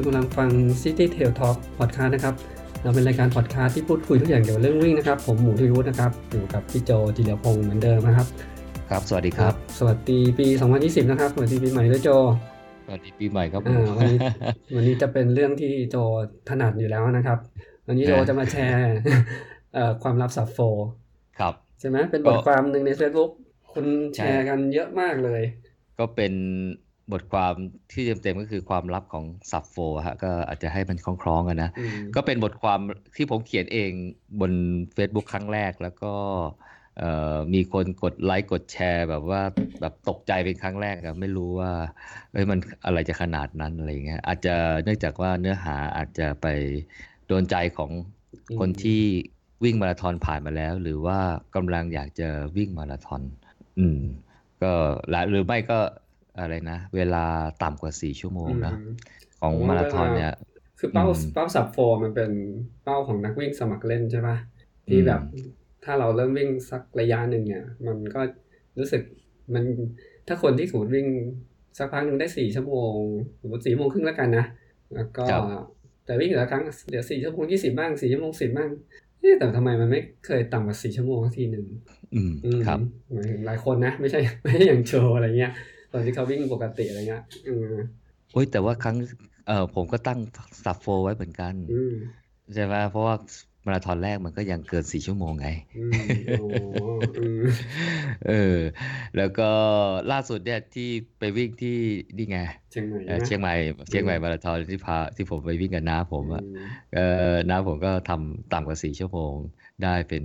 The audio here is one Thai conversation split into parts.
คุณกำลังฟัง City Tail Talk Podcast นะครับ เราเป็นรายการพอดคาสต์ที่พูดคุยทุกอย่างเกี่ยวกับเรื่องวิ่งนะครับ ผมหมูทวีวุฒินะครับ อยู่กับพี่โจจิรพงศ์เหมือนเดิมนะครับ ครับ สวัสดีครับ สวัสดีปี 2020 นะครับ สวัสดีปีใหม่ด้วยโจ สวัสดีปีใหม่ครับอ่าวันนี้วันนี้จะเป็นเรื่องที่โจถนัดอยู่แล้วนะครับ วันนี้โจจะมาแชร์เอ่อความลับสับโฟ ครับ ใช่ไหมเป็นบทความหนึ่งใน Facebook คุณแชร์กันเยอะมากเลย ก็เป็น บทความที่เต็มๆก็คือความลับของซับโฟฮะก็อาจจะให้มันคล้องๆกันนะอืมก็เป็นบทความที่ผมเขียนเองบน Facebook ครั้งแรกแล้วก็เอ่อมีคนกดไลค์กดแชร์ แบบว่าแบบตกใจเป็นครั้งแรกอะไม่รู้ว่าเอ้ยมันอะไรจะขนาดนั้นอะไรอย่างเงี้ยอาจจะเนื่องจากว่าเนื้อหาอาจจะไปโดนใจของคนที่วิ่งมาราธอนผ่านมาแล้ว หรือว่ากำลังอยากจะวิ่งมาราธอนอืมก็และหรือไม่ก็ อะไรนะ เวลาต่ำกว่าสี่ชั่วโมงนะอืมของผมว่ามาราธอนเวลาเนี่ย คือเป้าอืมเป้าสับโฟมันเป็นเป้าของนักวิ่งสมัครเล่นใช่ปะที่อืมแบบถ้าเราเริ่มวิ่งสักระยะหนึ่งเนี่ย มันก็รู้สึกมันถ้าคนที่สมมติวิ่งสักพักหนึ่งได้สี่ชั่วโมงสมมติสี่โมงครึ่งแล้วกันนะแล้วก็ครับแต่วิ่งแต่ละครั้งเหลือสี่ชั่วโมงยี่สิบบ้างสี่ชั่วโมงสิบบ้างเอ๊ะแต่ทำไมมันไม่เคยต่ำกว่าสี่ชั่วโมงสักทีหนึ่งอืมอืมครับหมายถึงหลายคนนะ ไม่ใช่ไม่ใช่อย่างโชว์อะไรเงี้ย ตอนที่เขาวิ่งปกติอะไรเงี้ยอืมโอ้ยแต่ว่าครั้งเออผมก็ตั้งสับโฟไว้เหมือนกันอืมใช่ไหมเพราะว่ามาราธอนแรกมันก็ยังเกินสี่ชั่วโมงไงอืมโอ้อืมเออ แล้วก็ล่าสุดเนี่ยที่ไปวิ่งที่นี่ไง เชียงใหม่เอ่อนะเชียงใหม่เชียงใหม่มาราธอนที่พาที่ผมไปวิ่งกับน้าผมอะอืมเออน้าผมก็ทำต่ำกว่าสี่ชั่วโมงได้เป็น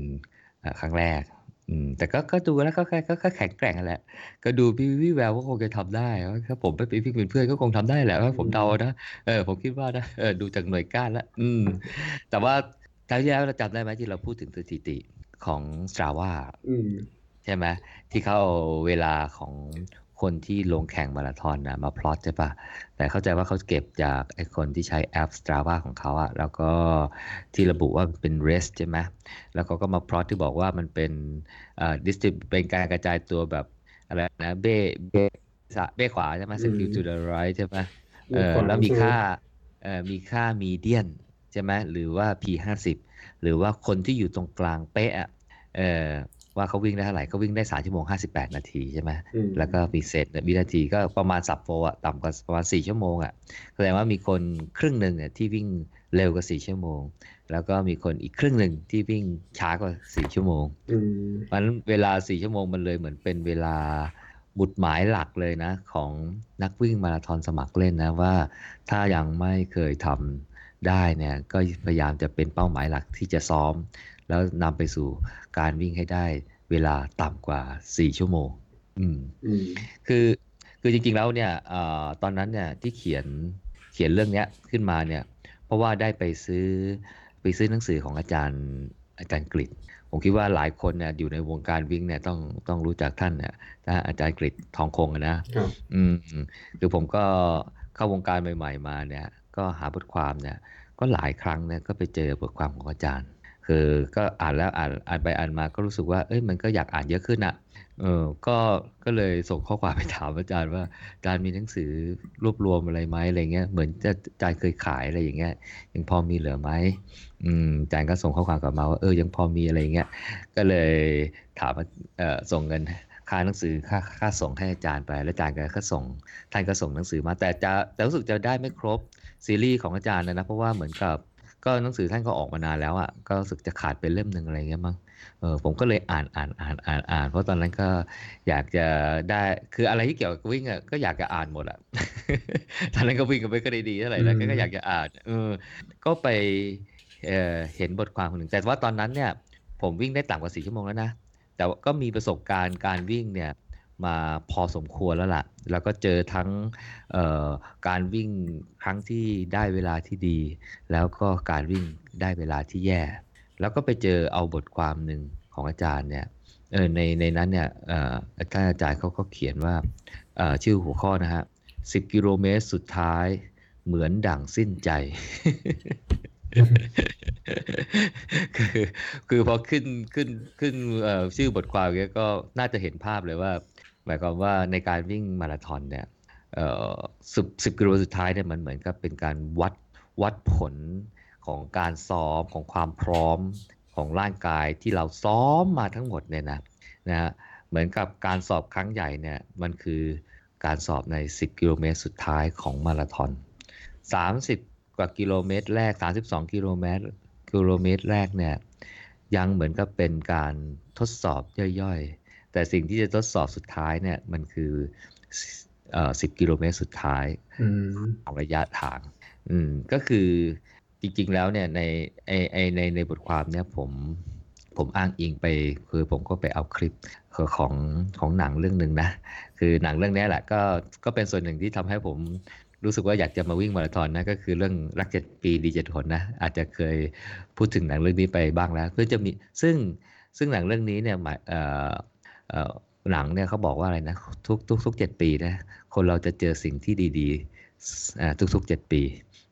อ่าครั้งแรก อืมแต่ก็ก็ดูแล้วก็ก็ก็ก็แข็งแกร่งนั่นแหละ ก็ดูพี่วิแววว่าคงจะทำได้ว่าถ้าผมไปไปวิ่งเป็นเพื่อนก็คงทำได้แหละว่าผมเดานะเออผมคิดว่านะเออดูจากหน่วยก้านแล้วอืม แต่ว่าคราวที่แล้วเราจำได้ไหมที่เราพูดถึงสถิติของ Strava อืมใช่ไหมที่เขาเอาเวลาของ คนที่ลงแข่งมาราธอนนะมาพลอตใช่ปะแต่เข้าใจว่าเขาเก็บจากไอ้คนที่ใช้แอป Strava ของเขาอะแล้วก็ที่ระบุว่าเป็น rest ใช่ไหมแล้วเขาก็มาพลอตที่บอกว่ามันเป็นเอ่อ distrib เป็นการกระจายตัวแบบอะไรนะเบ้เบ้สะเบ้ขวาใช่ไหม skew to the right ใช่ไหมเออขวาแล้วมีคือค่าเอ่อมีค่ามีเดียนใช่ไหมหรือว่า p ห้าสิบหรือว่าคนที่อยู่ตรงกลางเป๊ะอะเออ ว่าเขาวิ่งได้เท่าไหร่เขาวิ่งได้สามชั่วโมงห้าสิบแปดนาทีใช่ไหมอืมแล้วก็มีเศษวินาทีก็ประมาณสับโฟอะต่ำกว่าประมาณสี่ชั่วโมงอะแสดงว่ามีคนครึ่งหนึ่งอะที่วิ่งเร็วกว่าสี่ชั่วโมง แล้วก็มีคนอีกครึ่งหนึ่งที่วิ่งช้ากว่าสี่ชั่วโมงอืมเพราะฉะนั้นเวลาสี่ชั่วโมงมันเลยเหมือนเป็นเวลาบุตรหมายหลักเลยนะ ของนักวิ่งมาราธอนสมัครเล่นนะว่าถ้ายังไม่เคยทำได้เนี่ยก็พยายามจะเป็นเป้าหมายหลักที่จะซ้อม แล้วนำไปสู่การวิ่งให้ได้เวลาต่ำกว่า 4 ชั่วโมง อืมอืมคือคือจริงๆแล้วเนี่ยเอ่อตอนนั้นเนี่ยที่เขียนเขียนเรื่องเนี้ยขึ้นมาเนี่ย เพราะว่าได้ไปซื้อไปซื้อหนังสือของอาจารย์อาจารย์กฤษผมคิดว่าหลายคนเนี่ยอยู่ในวงการวิ่งเนี่ยต้องต้องรู้จักท่านเนี่ยนะอาจารย์กฤษทองคงอะนะครับอืมคือผมก็เข้าวงการใหม่ ๆ มาเนี่ย ก็หาบทความเนี่ย ก็หลายครั้งเนี่ยก็ไปเจอบทความของอาจารย์ คือก็อ่านแล้วอ่านอ่านไปอ่านมาก็รู้สึกว่า เอ้ยมันก็อยากอ่านเยอะขึ้นอะเออก็ก็เลยส่งข้อความไปถามอาจารย์ว่าอาจารย์มีหนังสือรวบรวมอะไรไหมอะไรเงี้ยเหมือนจะอาจารย์เคยขายอะไรอย่างเงี้ยยังพอมีเหลือไหมอืมอาจารย์ก็ส่งข้อความกลับมาว่าเออยังพอมีอะไรเงี้ยก็เลยถามว่าเออส่งเงินค่าหนังสือค่าค่าส่งให้อาจารย์ไป แล้วอาจารย์ก็ส่งท่านก็ส่งหนังสือมาแต่จะแต่รู้สึกจะได้ไม่ครบซีรีส์ของอาจารย์นะนะเพราะว่าเหมือนกับ ก็หนังสือท่านก็ออกมานานแล้วอะก็รู้สึกจะขาดไปเล่มหนึ่งอะไรเงี้ยมั้งเออผมก็เลยอ่านอ่านอ่านอ่านอ่านเพราะตอนนั้นก็อยากจะได้คืออะไรที่เกี่ยวกับวิ่งอะก็อยากจะอ่านหมดอะตอนนั้นก็วิ่งกันไม่ก็ได้ดีเท่าไหร่แล้วอืมก็อยากจะอ่านเออก็ไปเออเห็นบทความคนหนึ่งแต่ว่าตอนนั้นเนี่ย ผมวิ่งได้ต่ำกว่าสี่ชั่วโมงแล้วนะแต่ว่าก็มีประสบการณ์การวิ่งเนี่ย มาพอสมควรแล้วล่ะ แล้วก็เจอทั้งการวิ่งครั้งที่ได้เวลาที่ดี แล้วก็การวิ่งได้เวลาที่แย่ แล้วก็ไปเจอเอาบทความหนึ่งของอาจารย์เนี่ยในในนั้นเนี่ยอาจารย์อาจารย์เขาก็เขียนว่าชื่อหัวข้อนะฮะสิบกิโลเมตรสุดท้ายเหมือนดั่งสิ้นใจ คือคือพอขึ้นขึ้นขึ้นชื่อบทความเนี้ยก็น่าจะเห็นภาพเลยว่า หมายความว่าในการวิ่งมาราธอนเนี่ยสิบสิบกิโลสุดท้ายเนี่ยมันเหมือนกับเป็นการวัดวัดผลของการซ้อมของความพร้อมของร่างกายที่เราซ้อมมาทั้งหมดเนี่ยนะนะฮะเหมือนกับการสอบครั้งใหญ่เนี่ยมันคือการสอบใน 10 กิโลเมตรสุดท้ายของมาราธอน30 กว่ากิโลเมตรแรก 32 กิโลเมตรกิโลเมตรแรกเนี่ยยังเหมือนกับเป็นการทดสอบย่อยๆ แต่สิ่งที่จะทดสอบสุดท้ายเนี่ยมันคือเอ่อ10กิโลเมตรสุดท้ายอของระยะทาง อืมก็คือจริงๆแล้วเนี่ยในไอไอในในบทความเนี่ยผมผมอ้างอิงไปคือผมก็ไปเอาคลิปของของหนังเรื่องหนึ่งนะ คือหนังเรื่องนี้แหละก็ก็เป็นส่วนหนึ่งที่ทำให้ผม รู้สึกว่าอยากจะมาวิ่งมาราธอนนะก็คือเรื่องรักเจ็ดปีดีเจ็ดหนนะอาจจะเคยพูดถึงหนังเรื่องนี้ไปบ้างแล้วก็จะมีซึ่งซึ่งหนังเรื่องนี้เนี่ยหมายเอ่อเอ่อหนังเนี่ยเขาบอกว่าอะไรนะทุกทุกทุกเจ็ดปีนะคนเราจะเจอสิ่งที่ดีๆอ่าทุกๆเจ็ดปี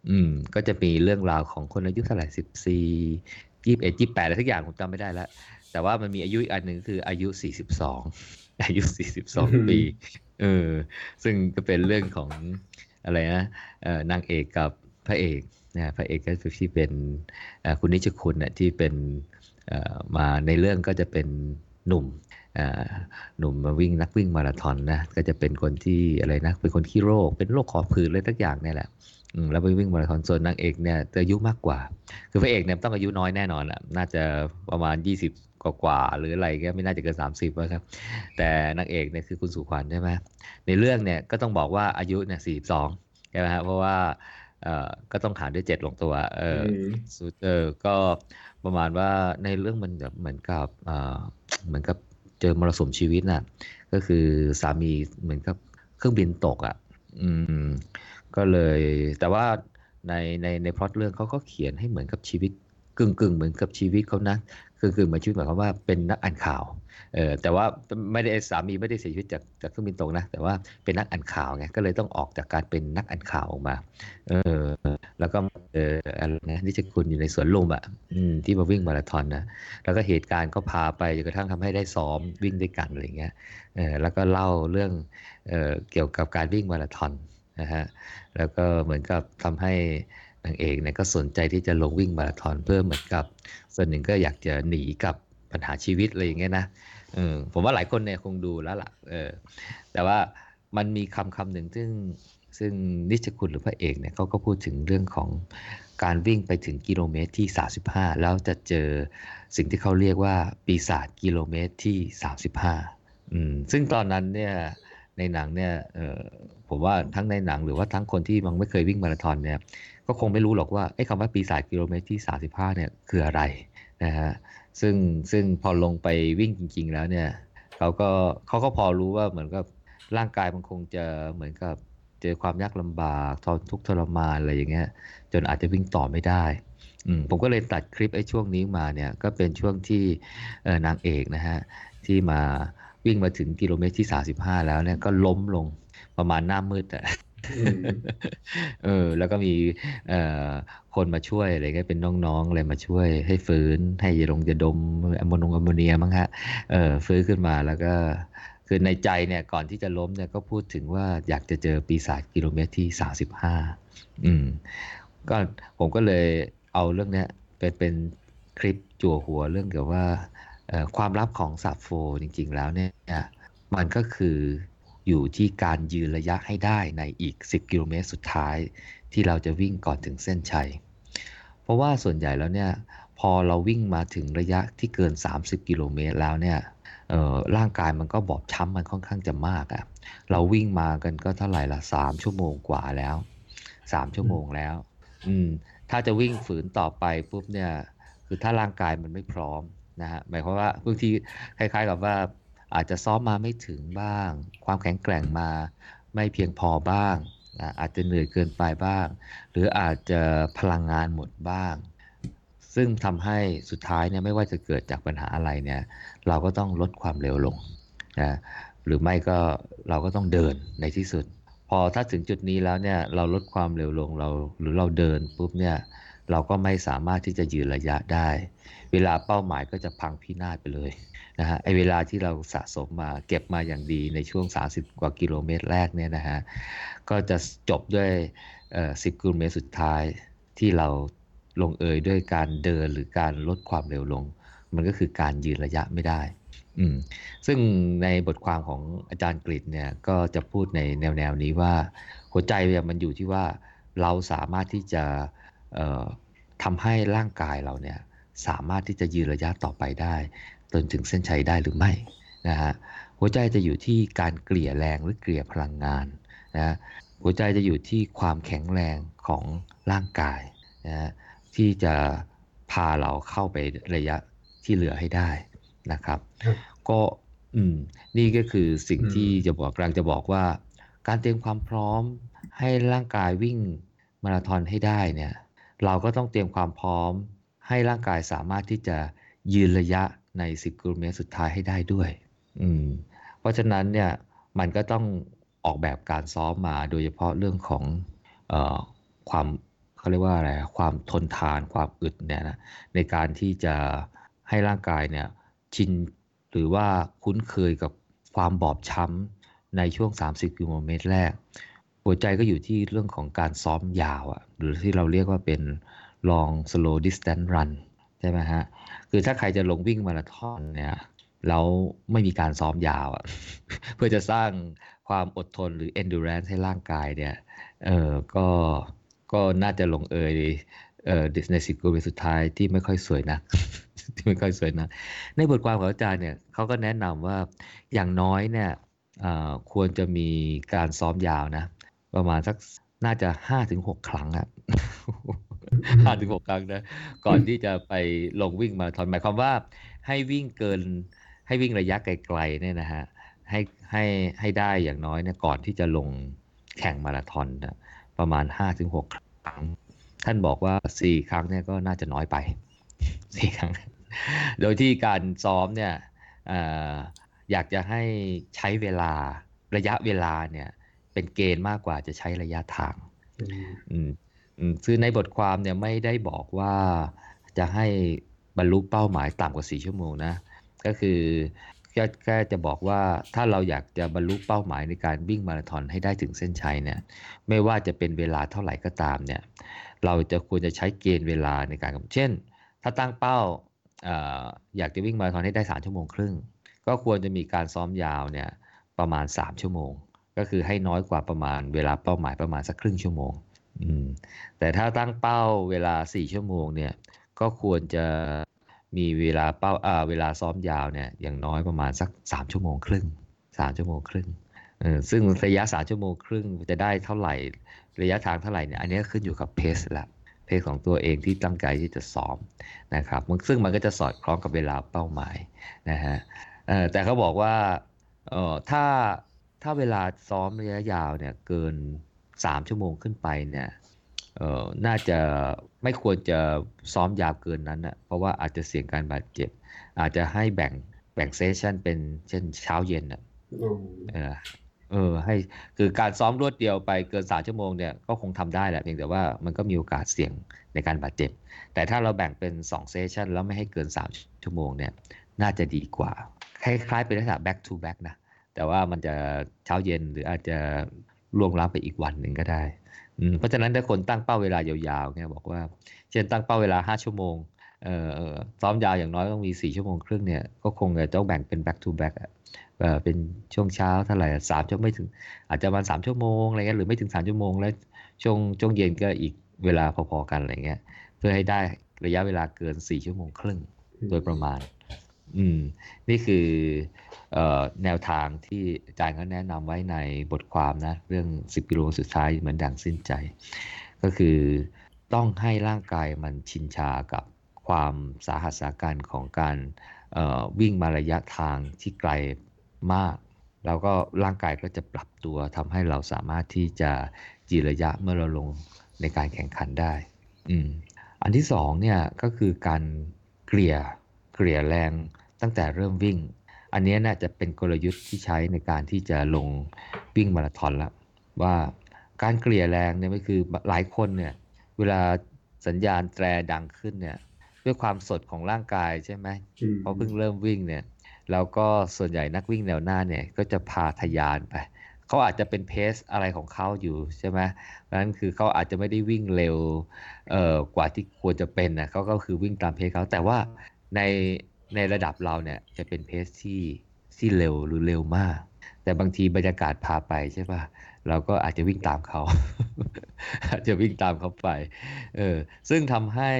อืมก็จะมีเรื่องราวของคนอายุเท่าไหร่สิบสี่ยี่สิบเอ็ดยี่แปดอะไรทุกอย่างผมจำไม่ได้แล้ว แต่ว่ามันมีอายุอีกอันหนึ่งคืออายุสี่สิบสองอายุสี่สิบสองปีเออซึ่งก็เป็นเรื่องของ อะไรนะนางเอกกับพระเอกนะพระเอกก็คือที่เป็นคุณนิชคุณน่ะที่เป็นมาในเรื่องก็จะเป็นหนุ่มหนุ่มมาวิ่งนักวิ่งมาราธอนนะก็จะเป็นคนที่อะไรนะเป็นคนขี้โรค เป็นโรคขอบผืดอะไรทุกอย่างเนี่ยแหละแล้วไปวิ่งมาราธอนส่วนนางเอกเนี่ยจะอายุมากกว่า คือพระเอกเนี่ยต้องอายุน้อยแน่นอนอะน่าจะประมาณ 20 กว่ากว่าๆหรืออะไรก็ไม่น่าจะเกิน30แล้วครับ แต่นางเอกเนี่ยคือคุณสุขวัญใช่ไหมในเรื่องเนี่ยก็ต้องบอกว่าอายุเนี่ย42ใช่ไหมฮะเพราะว่าเอ่อก็ต้องหารด้วย7ลงตัวเออมสุดเออก็ประมาณว่าในเรื่องมันแบบเหมือนกับเอ่อเหมือนกับเจอมรสุมชีวิตน่ะก็คือสามีเหมือนกับเครื่องบินตกอะอืมก็เลยแต่ว่าในในในพล็อตเรื่องเขาก็เขียนให้เหมือนกับชีวิตกึ่งกึ่งเหมือนกับชีวิตเขานะ คือกึ่งเหมือนชีวิตหมายความว่าเป็นนักอ่านข่าวเออแต่ว่าไม่ได้สามีไม่ได้เสียชีวิตจากจากเครื่องบินตกนะ แต่ว่าเป็นนักอ่านข่าวไงก็เลยต้องออกจากการเป็นนักอ่านข่าวออกมา เออแล้วก็เอออะไรนะนิชคุณอยู่ในสวนลุมอะที่มาวิ่งมาราธอนนะแล้วก็เหตุการณ์ก็พาไปจนกระทั่งทำให้ได้ซ้อมวิ่งด้วยกันอะไรเงี้ยเออแล้วก็เล่าเรื่องเออเกี่ยวกับการวิ่งมาราธอนนะฮะแล้วก็เหมือนกับทำให้ นางเอกเนี่ยก็สนใจที่จะลงวิ่งมาราธอนเพื่อเหมือนกับ ส่วนหนึ่งก็อยากจะหนีกับปัญหาชีวิตอะไรอย่างเงี้ยนะเออผมว่าหลายคนเนี่ยคงดูแล้วล่ะเออแต่ว่ามันมีคำคำหนึ่งซึ่งซึ่งนิชคุณหรือพระเอกเนี่ยเขาก็พูดถึงเรื่องของการวิ่งไปถึงกิโลเมตรที่ 35 แล้วจะเจอสิ่งที่เขาเรียกว่าปีศาจกิโลเมตรที่ 35อืมซึ่งตอนนั้นเนี่ยในหนังเนี่ยผมว่าทั้งในหนังหรือว่าทั้งคนที่มันไม่เคยวิ่งมาราธอนเนี่ย ก็คงไม่รู้หรอกว่าไอ้คำว่าปีศาจกิโลเมตรที่ 35 เนี่ยคืออะไรนะฮะซึ่งซึ่งพอลงไปวิ่งจริง ๆ แล้วเนี่ยเขาก็เขาก็พอรู้ว่าเหมือนกับร่างกายมันคงจะเหมือนกับเจอความยากลำบากทนทุกข์ทรมานอะไรอย่างเงี้ยจนอาจจะวิ่งต่อไม่ได้ผมก็เลยตัดคลิปไอ้ช่วงนี้มาเนี่ยก็เป็นช่วงที่นางเอกนะฮะที่มาวิ่งมาถึงกิโลเมตรที่ 35 แล้วเนี่ยก็ล้มลงประมาณหน้ามืดอะ เออ แล้วก็มีเอ่อคนมาช่วยอะไรก็เป็นน้องๆอะไรมาช่วยให้ฟื้นให้ยาลงยาดมแอมโมนงแอมโมเนียมั้งฮะเออฟื้นขึ้นมาแล้วก็คือในใจเนี่ยก่อนที่จะล้มเนี่ยก็พูดถึงว่าอยากจะเจอปีศาจกิโลเมตรที่35อืมก็ผมก็เลยเอาเรื่องเนี้ยเป็นเป็นคลิปจั่วหัวเรื่องเกี่ยวว่าเอ่อความลับของซาโฟจริง ๆ แล้วเนี่ยมันก็คือ อยู่ที่การยืนระยะให้ได้ในอีก 10 กิโลเมตรสุดท้ายที่เราจะวิ่งก่อนถึงเส้นชัย เพราะว่าส่วนใหญ่แล้วเนี่ยพอเราวิ่งมาถึงระยะที่เกิน 30 กิโลเมตรแล้วเนี่ยร่างกายมันก็บอบช้ำมันค่อนข้างจะมากอะ่ะเราวิ่งมากันก็เท่าไหร่ละสามชั่วโมงกว่าแล้วสามชั่วโมงแล้ว อืม ถ้าจะวิ่งฝืนต่อไปปุ๊บเนี่ย คือถ้าร่างกายมันไม่พร้อมนะฮะหมายความว่าบางทีคล้าย ๆ กับว่า อาจจะซ้อมมาไม่ถึงบ้าง ความแข็งแกร่งมาไม่เพียงพอบ้างอะอาจจะเหนื่อยเกินไปบ้าง หรืออาจจะพลังงานหมดบ้าง ซึ่งทำให้สุดท้ายเนี่ยไม่ว่าจะเกิดจากปัญหาอะไรเนี่ยเราก็ต้องลดความเร็วลงนะหรือไม่ก็เราก็ต้องเดินในที่สุด พอถ้าถึงจุดนี้แล้วเนี่ยเราลดความเร็วลงเราหรือเราเดินปุ๊บเนี่ยเราก็ไม่สามารถที่จะยืนระยะได้ เวลาเป้าหมายก็จะพังพินาศไปเลย นะฮะไอเวลาที่เราสะสมมาเก็บมาอย่างดีในช่วง 30 กว่ากิโลเมตรแรกเนี่ยนะฮะก็จะจบด้วยเอ่อ10 กิโลเมตรสุดท้ายที่เราลงเอยด้วยการเดินหรือการลดความเร็วลง มันก็คือการยืนระยะไม่ได้อืมซึ่งในบทความของอาจารย์กฤษเนี่ยก็จะพูดในแนวแนวนี้ว่าหัวใจเนี่ยมันอยู่ที่ว่าเราสามารถที่จะทำให้ร่างกายเราเนี่ยสามารถที่จะยืนระยะต่อไปได้ จนถึงเส้นชัยได้หรือไม่นะฮะหัวใจจะอยู่ที่การเกลี่ยแรงหรือเกลี่ยพลังงานนะหัวใจจะอยู่ที่ความแข็งแรงของร่างกายนะฮะที่จะพาเราเข้าไประยะที่เหลือให้ได้นะครับครับก็อืมนี่ก็คือสิ่งอืมที่จะบอกกำลังจะบอกว่า การเตรียมความพร้อมให้ร่างกายวิ่งมาราธอนให้ได้เนี่ย เราก็ต้องเตรียมความพร้อมให้ร่างกายสามารถที่จะยืนระยะ ใน 10 กิโลเมตรสุดท้ายให้ได้ด้วย อืม เพราะฉะนั้นเนี่ยมันก็ต้องออกแบบการซ้อมมาโดยเฉพาะเรื่องของเออความเขาเรียกว่าอะไรความทนทานความอึดเนี่ยนะในการที่จะให้ร่างกายเนี่ยชินหรือว่าคุ้นเคยกับความบอบช้ำในช่วง 30 กิโลเมตรแรก หัวใจก็อยู่ที่เรื่องของการซ้อมยาวอะหรือที่เราเรียกว่าเป็น long slow distance run ช่ไหมฮะ คือถ้าใครจะลงวิ่งมาราธอนเนี่ยแล้วไม่มีการซ้อมยาวอะเพื่อจะสร้างความอดทนหรือ endurance ให้ร่างกายเนี่ยเออก็ก็น่าจะลงเอยเออในสิบกิโลเมตรสุดท้ายที่ไม่ค่อยสวยนะที่ไม่ค่อยสวยนะในบทความของอาจารย์เนี่ยเขาก็แนะนำว่าอย่างน้อยเนี่ยอ่อควรจะมีการซ้อมยาวนะ ประมาณสักน่าจะห้าถึงหกครั้งอะ ห้าถึงหกครั้งนะ ก่อนที่จะไปลงวิ่งมาราธอนหมายความว่าให้วิ่งเกินให้วิ่งระยะไกลๆเนี่ยนะฮะให้ให้ให้ได้อย่างน้อยเนี่ยก่อนที่จะลงแข่งมาราธอนนะประมาณห้าถึงหกครั้ง ท่านบอกว่าสี่ครั้งเนี่ยก็น่าจะน้อยไปสี่ครั้ง โดยที่การซ้อมเนี่ยเอ่ออยากจะให้ใช้เวลาระยะเวลาเนี่ยเป็นเกณฑ์มากกว่าจะใช้ระยะทางอืมอืมอืม คือในบทความเนี่ยไม่ได้บอกว่าจะให้บรรลุเป้าหมายต่ำกว่า 4 ชั่วโมงนะ ก็คือแค่แค่จะบอกว่าถ้าเราอยากจะบรรลุเป้าหมายในการวิ่งมาราธอนให้ได้ถึงเส้นชัยเนี่ยไม่ว่าจะเป็นเวลาเท่าไหร่ก็ตามเนี่ยเราจะควรจะใช้เกณฑ์เวลาในการกำเช่น ถ้าตั้งเป้าออยากจะวิ่งมาราธอนให้ได้ 3 ชั่วโมงครึ่ง ก็ควรจะมีการซ้อมยาวเนี่ยประมาณ 3 ชั่วโมง ก็คือให้น้อยกว่าประมาณเวลาเป้าหมายประมาณสักครึ่งชั่วโมง แต่ถ้าตั้งเป้าเวลา 4 ชั่วโมงเนี่ย ก็ควรจะมีเวลาเป้าเวลาซ้อมยาวเนี่ยอย่างน้อยประมาณสัก 3 ชั่วโมงครึ่ง 3 ชั่วโมงครึ่งซึ่งระยะ 3 ชั่วโมงครึ่งจะได้เท่าไหร่ ระยะทางเท่าไหร่เนี่ยอันนี้ขึ้นอยู่กับเพสละเพสของตัวเองที่ตั้งใจที่จะซ้อมนะครับซึ่งมันก็จะสอดคล้องกับเวลาเป้าหมายนะฮะแต่เขาบอกว่าถ้าถ้าเวลาซ้อมระยะยาวเนี่ยเกิน 3 ชั่วโมงขึ้นไปเนี่ยเอ่อน่าจะไม่ควรจะซ้อมยาวเกินนั้นนะเพราะว่าอาจจะเสี่ยงการบาดเจ็บ อาจจะให้แบ่งแบ่งเซสชันเป็นเช่นเช้าเย็นอะอ๋อเออเออให้คือการซ้อมรวดเดียวไปเกินสามชั่วโมงเนี่ยก็คงทำได้แหละเพียงแต่ว่ามันก็มีโอกาสเสี่ยงในการบาดเจ็บ แต่ถ้าเราแบ่งเป็น2เซสชันแล้วไม่ให้เกิน 3 ชั่วโมงเนี่ยน่าจะดีกว่า คล้ายๆเป็นลักษณะ back to back นะ แต่ว่ามันจะเช้าเย็นหรืออาจจะ ล่วงล้ำไปอีกวันหนึ่งก็ได้ เพราะฉะนั้นถ้าคนตั้งเป้าเวลายาวๆเนี่ยบอกว่า เช่นตั้งเป้าเวลา 5 ชั่วโมงซ้อมยาวอย่างน้อยต้องมี 4 ชั่วโมงครึ่งเนี่ยก็คงจะต้องแบ่งเป็น back to back เป็นช่วงเช้าเท่าไหร่สามชั่วไม่ถึง อาจจะประมาณสามชั่วโมงอะไรเงี้ยหรือไม่ถึงสามชั่วโมงแล้วช่วงช่วงเย็นก็อีกเวลาพอๆกันอะไรเงี้ย เพื่อให้ได้ระยะเวลาเกิน4ชั่วโมงครึ่งโดยประมาณ อืม นี่คืออแนวทางที่อาจารย์เขาแนะนำไว้ในบทความนะ เรื่อง 10 กิโลสุดท้ายเหมือนดังสิ้นใจ ก็คือต้องให้ร่างกายมันชินชากับความสาหัสสาการของการวิ่งมาระยะทางที่ไกลมาก แล้วก็ร่างกายก็จะปรับตัวทำให้เราสามารถที่จะจีระยะเมื่อเราลงในการแข่งขันได้อืมอันที่สองเนี่ยก็คือการเกลี่ยเกลี่ยแรง ตั้งแต่เริ่มวิ่ง อันเนี้ยน่าจะเป็นกลยุทธ์ที่ใช้ในการที่จะลงวิ่งมาราธอนแล้วว่าการเกลี่ยแรงเนี่ยก็คือหลายคนเนี่ยเวลาสัญญาณแตรดังขึ้นเนี่ยด้วยความสดของร่างกายใช่ไหมอืมเพราะเพิ่งเริ่มวิ่งเนี่ยแล้วก็ส่วนใหญ่นักวิ่งแนวหน้าเนี่ยก็จะพาทะยานไปเขาอาจจะเป็นเพสอะไรของเขาอยู่ใช่ไหมเพราะฉะนั้นคือเขาอาจจะไม่ได้วิ่งเร็วเอ่อกว่าที่ควรจะเป็นนะเขาก็คือวิ่งตามเพสเขาแต่ว่าใน ในระดับเราเนี่ยจะเป็นเพสที่ที่เร็วหรือเร็วมาก แต่บางทีบรรยากาศพาไปใช่ป่ะเราก็อาจจะวิ่งตามเขา อาจจะวิ่งตามเขาไปเออซึ่งทำให้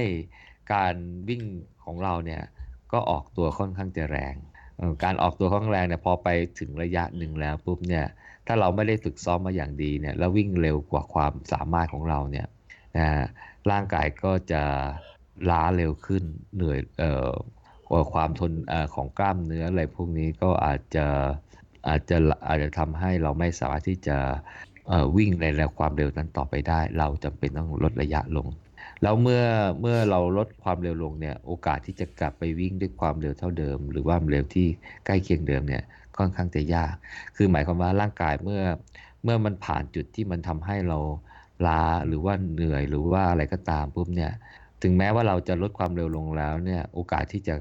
การวิ่งของเราเนี่ยก็ออกตัวค่อนข้างจะแรงออการออกตัวค่อนข้างแรงเนี่ยพอไปถึงระยะหนึ่งแล้วปุ๊บเนี่ยถ้าเราไม่ได้ฝึกซ้อมมาอย่างดีเนี่ยแล้ววิ่งเร็วกว่าความสามารถของเราเนี่ยนะร่างกายก็จะล้าเร็วขึ้นเหนื่อยเอ่อ ความทนอของกล้ามเนื้ออะไรพวกนี้ก็อาจจะอาจจะอาจจะทำให้เราไม่สามารถที่จะวิ่งในแนวความเร็วนั้นต่อไปได้ เราจำเป็นต้องลดระยะลง แล้วเมื่อเมื่อเราลดความเร็วลงเนี่ยโอกาสที่จะกลับไปวิ่งด้วยความเร็วเท่าเดิม หรือว่าเร็วที่ใกล้เคียงเดิมเนี่ยค่อนข้างจะยาก คือหมายความว่าร่างกายเมื่อเมื่อมันผ่านจุดที่มันทำให้เราล้าหรือว่าเหนื่อยหรือว่าอะไรก็ตามปุ๊บเนี่ยถึงแม้ว่าเราจะลดความเร็วลงแล้วเนี่ยโอกาสที่จะ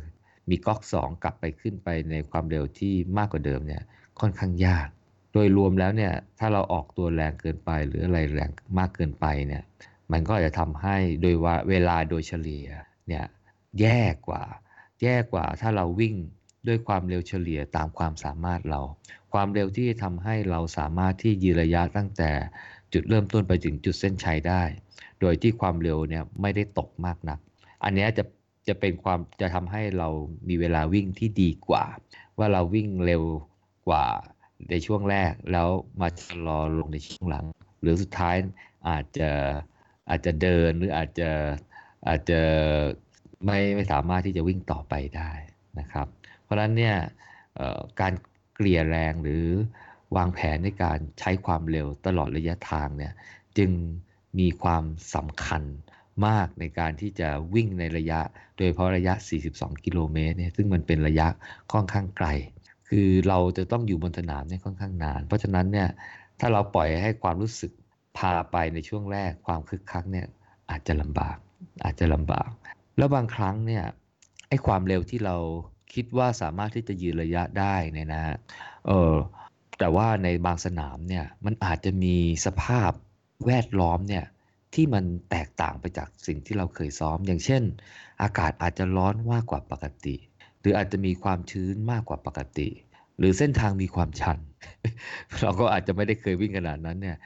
มีก๊อกสองกลับไปขึ้นไปในความเร็วที่มากกว่าเดิมเนี่ยค่อนข้างยาก โดยรวมแล้วเนี่ยถ้าเราออกตัวแรงเกินไปหรืออะไรแรงมากเกินไปเนี่ยมันก็จะทำให้โดยว่าเวลาโดยเฉลี่ยเนี่ยแย่กว่า แย่กว่าถ้าเราวิ่งด้วยความเร็วเฉลี่ยตามความสามารถเรา ความเร็วที่ทำให้เราสามารถที่ยืนระยะตั้งแต่จุดเริ่มต้นไปถึงจุดเส้นชัยได้ โดยที่ความเร็วเนี่ยไม่ได้ตกมากนัก อันนี้จะ จะเป็นความจะทำให้เรามีเวลาวิ่งที่ดีกว่า ว่าเราวิ่งเร็วกว่าในช่วงแรกแล้วมาชะลอลงในช่วงหลัง หรือสุดท้ายอาจจะอาจจะเดินหรืออาจจะอาจจะไม่ไม่สามารถที่จะวิ่งต่อไปได้นะครับ เพราะฉะนั้นเนี่ยการเกลี่ยแรงหรือวางแผนในการใช้ความเร็วตลอดระยะทางเนี่ยจึงมีความสำคัญ มากในการที่จะวิ่งในระยะ โดยเฉพาะระยะ 42 กิโลเมตรเนี่ยซึ่งมันเป็นระยะค่อนข้างไกล คือเราจะต้องอยู่บนสนามเนี่ยค่อนข้างนาน เพราะฉะนั้นเนี่ยถ้าเราปล่อยให้ความรู้สึกพาไปในช่วงแรกความคึกคักเนี่ยอาจจะลำบากอาจจะลำบาก แล้วบางครั้งเนี่ยไอ้ความเร็วที่เราคิดว่าสามารถที่จะยืนระยะได้เนี่ยนะเออแต่ว่าในบางสนามเนี่ยมันอาจจะมีสภาพแวดล้อมเนี่ย ที่มันแตกต่างไปจากสิ่งที่เราเคยซ้อม อย่างเช่น อากาศอาจจะร้อนมากกว่าปกติ หรืออาจจะมีความชื้นมากกว่าปกติ หรือเส้นทางมีความชัน เราก็อาจจะไม่ได้เคยวิ่งขนาดนั้นเนี่ย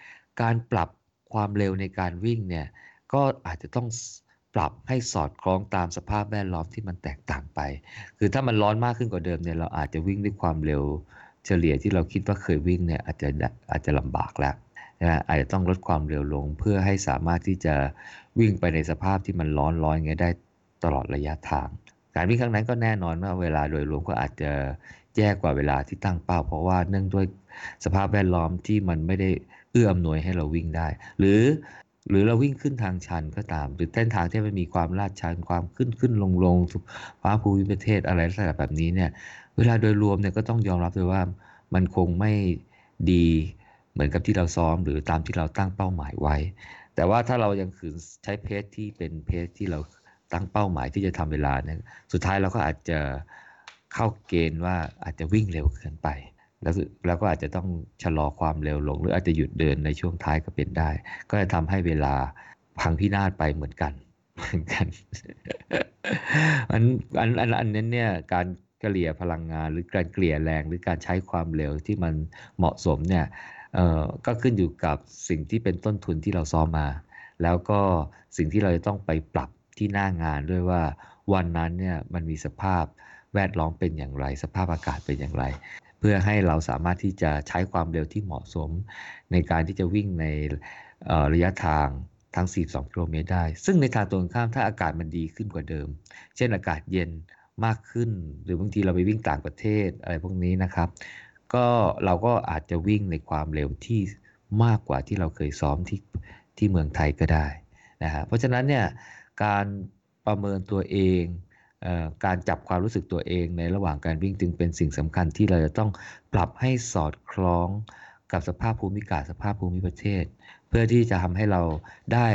การปรับความเร็วในการวิ่งเนี่ยก็อาจจะต้องปรับให้สอดคล้องตามสภาพแวดล้อมที่มันแตกต่างไป คือถ้ามันร้อนมากขึ้นกว่าเดิมเนี่ยเราอาจจะวิ่งด้วยความเร็ว เฉลี่ยที่เราคิดว่าเคยวิ่งเนี่ยอาจจะอาจจะลำบากแล้ว นะอาจจะต้องลดความเร็วลงเพื่อให้สามารถที่จะวิ่งไปในสภาพที่มันร้อนร้อนอย่างเงี้ยได้ตลอดระยะทาง การวิ่งครั้งนั้นก็แน่นอนว่าเวลาโดยรวมก็อาจจะแย่กว่าเวลาที่ตั้งเป้า เพราะว่าเนื่องด้วยสภาพแวดล้อมที่มันไม่ได้เอื้ออำนวยให้เราวิ่งได้ หรือหรือเราวิ่งขึ้นทางชันก็ตาม หรือเส้นทางที่มันมีความลาดชันความขึ้นขึ้นลงลงฟ้าภูมิประเทศอะไรลักษณะแบบนี้เนี่ยเวลาโดยรวมเนี่ยก็ต้องยอมรับเลยว่ามันคงไม่ดี เหมือนกับที่เราซ้อมหรือตามที่เราตั้งเป้าหมายไว้ แต่ว่าถ้าเรายังขืนใช้เพจที่เป็นเพจที่เราตั้งเป้าหมายที่จะทำเวลาเนี่ยสุดท้ายเราก็อาจจะเข้าเกณฑ์ว่าอาจจะวิ่งเร็วเกินไป แล้วแล้วก็อาจจะต้องชะลอความเร็วลง หรืออาจจะหยุดเดินในช่วงท้ายก็เป็นได้ ก็จะทำให้เวลาพังพินาศไปเหมือนกันเหมือนกันอันอันอันอันนั้นเนี่ยการเกลี่ยพลังงานหรือการเกลี่ยแรงหรือการใช้ความเร็วที่มันเหมาะสมเนี่ย ก็ขึ้นอยู่กับสิ่งที่เป็นต้นทุนที่เราซ้อมมา แล้วก็สิ่งที่เราจะต้องไปปรับที่หน้างานด้วยว่าวันนั้นเนี่ยมันมีสภาพแวดล้อมเป็นอย่างไร สภาพอากาศเป็นอย่างไร เพื่อให้เราสามารถที่จะใช้ความเร็วที่เหมาะสม ในการที่จะวิ่งในออระยะทางทั้ง 42 กิโลเมตรได้ ซึ่งในทางตรงข้ามถ้าอากาศมันดีขึ้นกว่าเดิม เช่นอากาศเย็นมากขึ้น หรือบางทีเราไปวิ่งต่างประเทศอะไรพวกนี้นะครับ ก็เราก็อาจจะวิ่งในความเร็วที่มากกว่าที่เราเคยซ้อมที่ที่เมืองไทยก็ได้นะฮะเพราะฉะนั้นเนี่ยการประเมินตัวเองเออการจับความรู้สึกตัวเองในระหว่างการวิ่งจึงเป็นสิ่งสำคัญที่เราจะต้องปรับให้สอดคล้องกับสภาพภูมิอากาศสภาพภูมิประเทศ เพื่อที่จะทำให้เราได้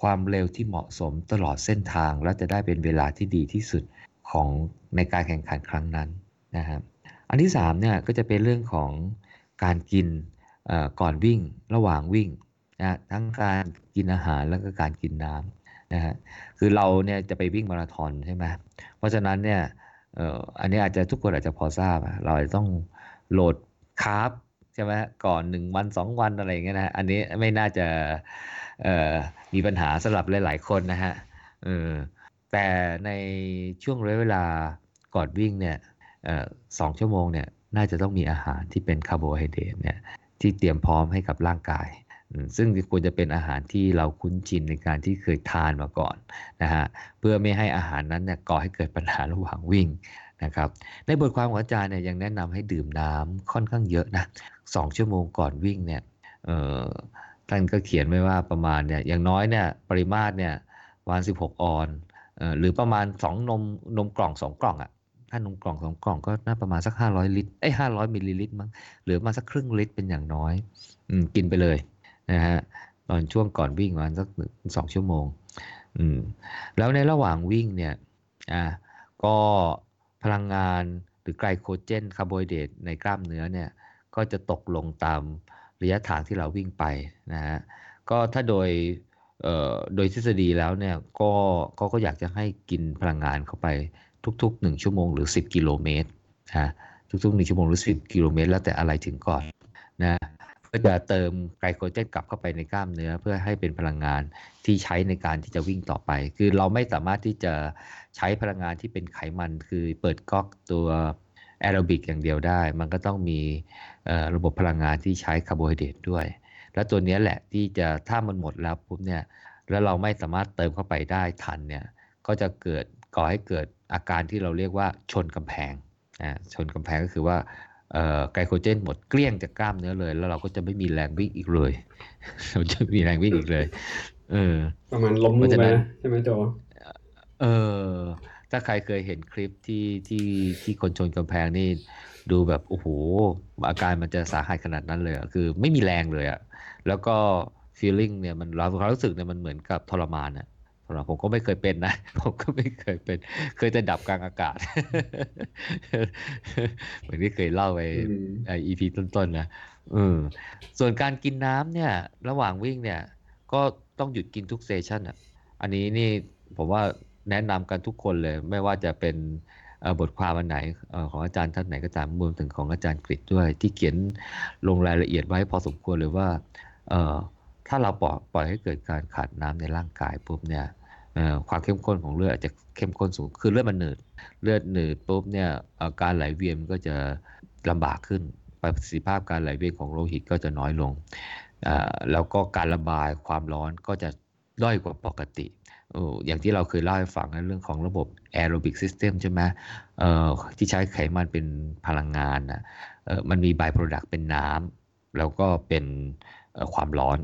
ความเร็วที่เหมาะสมตลอดเส้นทาง และจะได้เป็นเวลาที่ดีที่สุดของในการแข่งขันครั้งนั้นนะครับ อันที่3เนี่ยก็จะเป็นเรื่องของการกินก่อนวิ่งระหว่างวิ่งนะทั้งการกินอาหารแล้วก็การกินน้ำนะฮะคือเราเนี่ยจะไปวิ่งมาราธอนใช่ไหมเพราะฉะนั้นเนี่ยอันนี้อาจจะทุกคนอาจจะพอทราบ เราจะต้อง load carb ใช่ไหมก่อนหนึ่งวันสองวันอะไรอย่างเงี้ยนะอันนี้ไม่น่าจะมีปัญหาสำหรับหลาย ๆ คนนะฮะแต่ในช่วงระยะเวลาก่อนวิ่งเนี่ย สองชั่วโมงเนี่ยน่าจะต้องมีอาหารที่เป็นคาร์โบไฮเดรตเนี่ยที่เตรียมพร้อมให้กับร่างกาย ซึ่งควรจะเป็นอาหารที่เราคุ้นชินในการที่เคยทานมาก่อนนะฮะเพื่อไม่ให้อาหารนั้นเนี่ยก่อให้เกิดปัญหาระหว่างวิ่งนะครับในบทความของอาจารย์เนี่ยยังแนะนำให้ดื่มน้ำค่อนข้างเยอะนะสองชั่วโมงก่อนวิ่งเนี่ยท่านก็เขียนไว้ว่าประมาณเนี่ยอย่างน้อยเนี่ยปริมาตรเนี่ยวัน16 ออนหรือประมาณ 2 นมนมกล่อง 2 กล่องอะ่ะ ถ้านมกล่องสองกล่องก็น่าประมาณสัก500ลิตรไอ้ห้าร้อยมิลลิลิตรมั้งหรือมาสักครึ่งลิตรเป็นอย่างน้อย อืมกินไปเลยนะฮะตอนช่วงก่อนวิ่งประมาณสักสองชั่วโมง อืมแล้วในระหว่างวิ่งเนี่ยอ่าก็พลังงานหรือไกลโคเจนคาร์โบไฮเดรตในกล้ามเนื้อเนี่ยก็จะตกลงตามระยะทางที่เราวิ่งไปนะฮะก็ถ้าโดยโดยทฤษฎีแล้วเนี่ยก็ก็ก็อยากจะให้กินพลังงานเข้าไป ทุกๆ 1 ชั่วโมงหรือ 10 กิโลเมตรนะทุกๆ 1 ชั่วโมงหรือ 10 กิโลเมตร แล้วแต่อะไรถึงก่อนนะเพื่อจะเติมไกลโคเจนกลับเข้าไปในกล้ามเนื้อ เพื่อให้เป็นพลังงานที่ใช้ในการที่จะวิ่งต่อไป คือเราไม่สามารถที่จะใช้พลังงานที่เป็นไขมัน คือเปิดก๊อกตัวแอโรบิกอย่างเดียวได้ มันก็ต้องมีระบบพลังงานที่ใช้คาร์โบไฮเดรตด้วย แล้วตัวนี้แหละที่จะถ้ามันหมดแล้วปุ๊บเนี่ยแล้วเราไม่สามารถเติมเข้าไปได้ทันเนี่ยก็จะเกิดก่อให้เกิด อาการที่เราเรียกว่าชนกำแพงอ่าชนกำแพงก็คือว่าไกลโคเจนหมดเกลี้ยงจากกล้ามเนื้อเลย แล้วเราก็จะไม่มีแรงวิ่งอีกเลยเราจะมีแรงวิ่งอีกเลยเออประมาณล้มมือไปใช่ไหมโจเออถ้าใครเคยเห็นคลิปที่ที่ที่คนชนกำแพงนี่ดูแบบโอ้โหอาการมันจะสาหัสขนาดนั้นเลยคือไม่มีแรงเลยอะแล้วก็ feeling เนี่ยมันเราความรู้สึกเนี่ยมันเหมือนกับทรมานอะ สำหรับผมก็ไม่เคยเป็นนะ ผมก็ไม่เคยเป็น เคยจะดับกลางอากาศ เหมือนที่เคยเล่าไปไออีพีต้นๆนะอืมส่วนการกินน้ำเนี่ย ระหว่างวิ่งเนี่ย ก็ต้องหยุดกินทุกเซสชันอะ อันนี้นี่ผมว่าแนะนำกันทุกคนเลย ไม่ว่าจะเป็นบทความอันไหนของอาจารย์ท่านไหนก็ตามรวมถึงของอาจารย์กฤษด้วย ที่เขียนลงรายละเอียดไว้พอสมควรเลยว่า ถ้าเราปล่อยปล่อยให้เกิดการขาดน้ำในร่างกายปุ๊บเนี่ยความเข้มข้นของเลือดอาจจะเข้มข้นสูงคือเลือดมันหนืด เลือดหนืดปุ๊บเนี่ยการไหลเวียนก็จะลำบากขึ้นประสิทธิภาพการไหลเวียนของโลหิตก็จะน้อยลง แล้วก็การระบายความร้อนก็จะด้อยกว่าปกติ อย่างที่เราเคยเล่าให้ฟังในเรื่องของระบบ aerobic system ใช่ไหมที่ใช้ไขมันเป็นพลังงานนะมันมี by-product เป็นน้ำแล้วก็เป็นความร้อน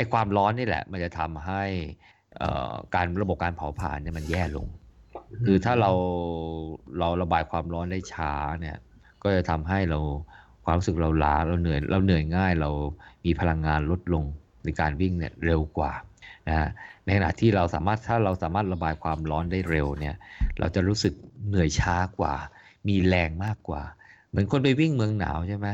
ไอ้ความร้อนนี่แหละ มันจะทำให้การระบบการเผาผลาญเนี่ยมันแย่ลง คือถ้าเราเราระบายความร้อนได้ช้าเนี่ย ก็จะทำให้เราความรู้สึกเราล้าเราเหนื่อยเราเหนื่อยง่ายเรามีพลังงานลดลงในการวิ่งเนี่ยเร็วกว่านะฮะในขณะที่เราสามารถถ้าเราสามารถระบายความร้อนได้เร็วเนี่ย เราจะรู้สึกเหนื่อยช้ากว่า มีแรงมากกว่า เหมือนคนไปวิ่งเมืองหนาวใช่ไหม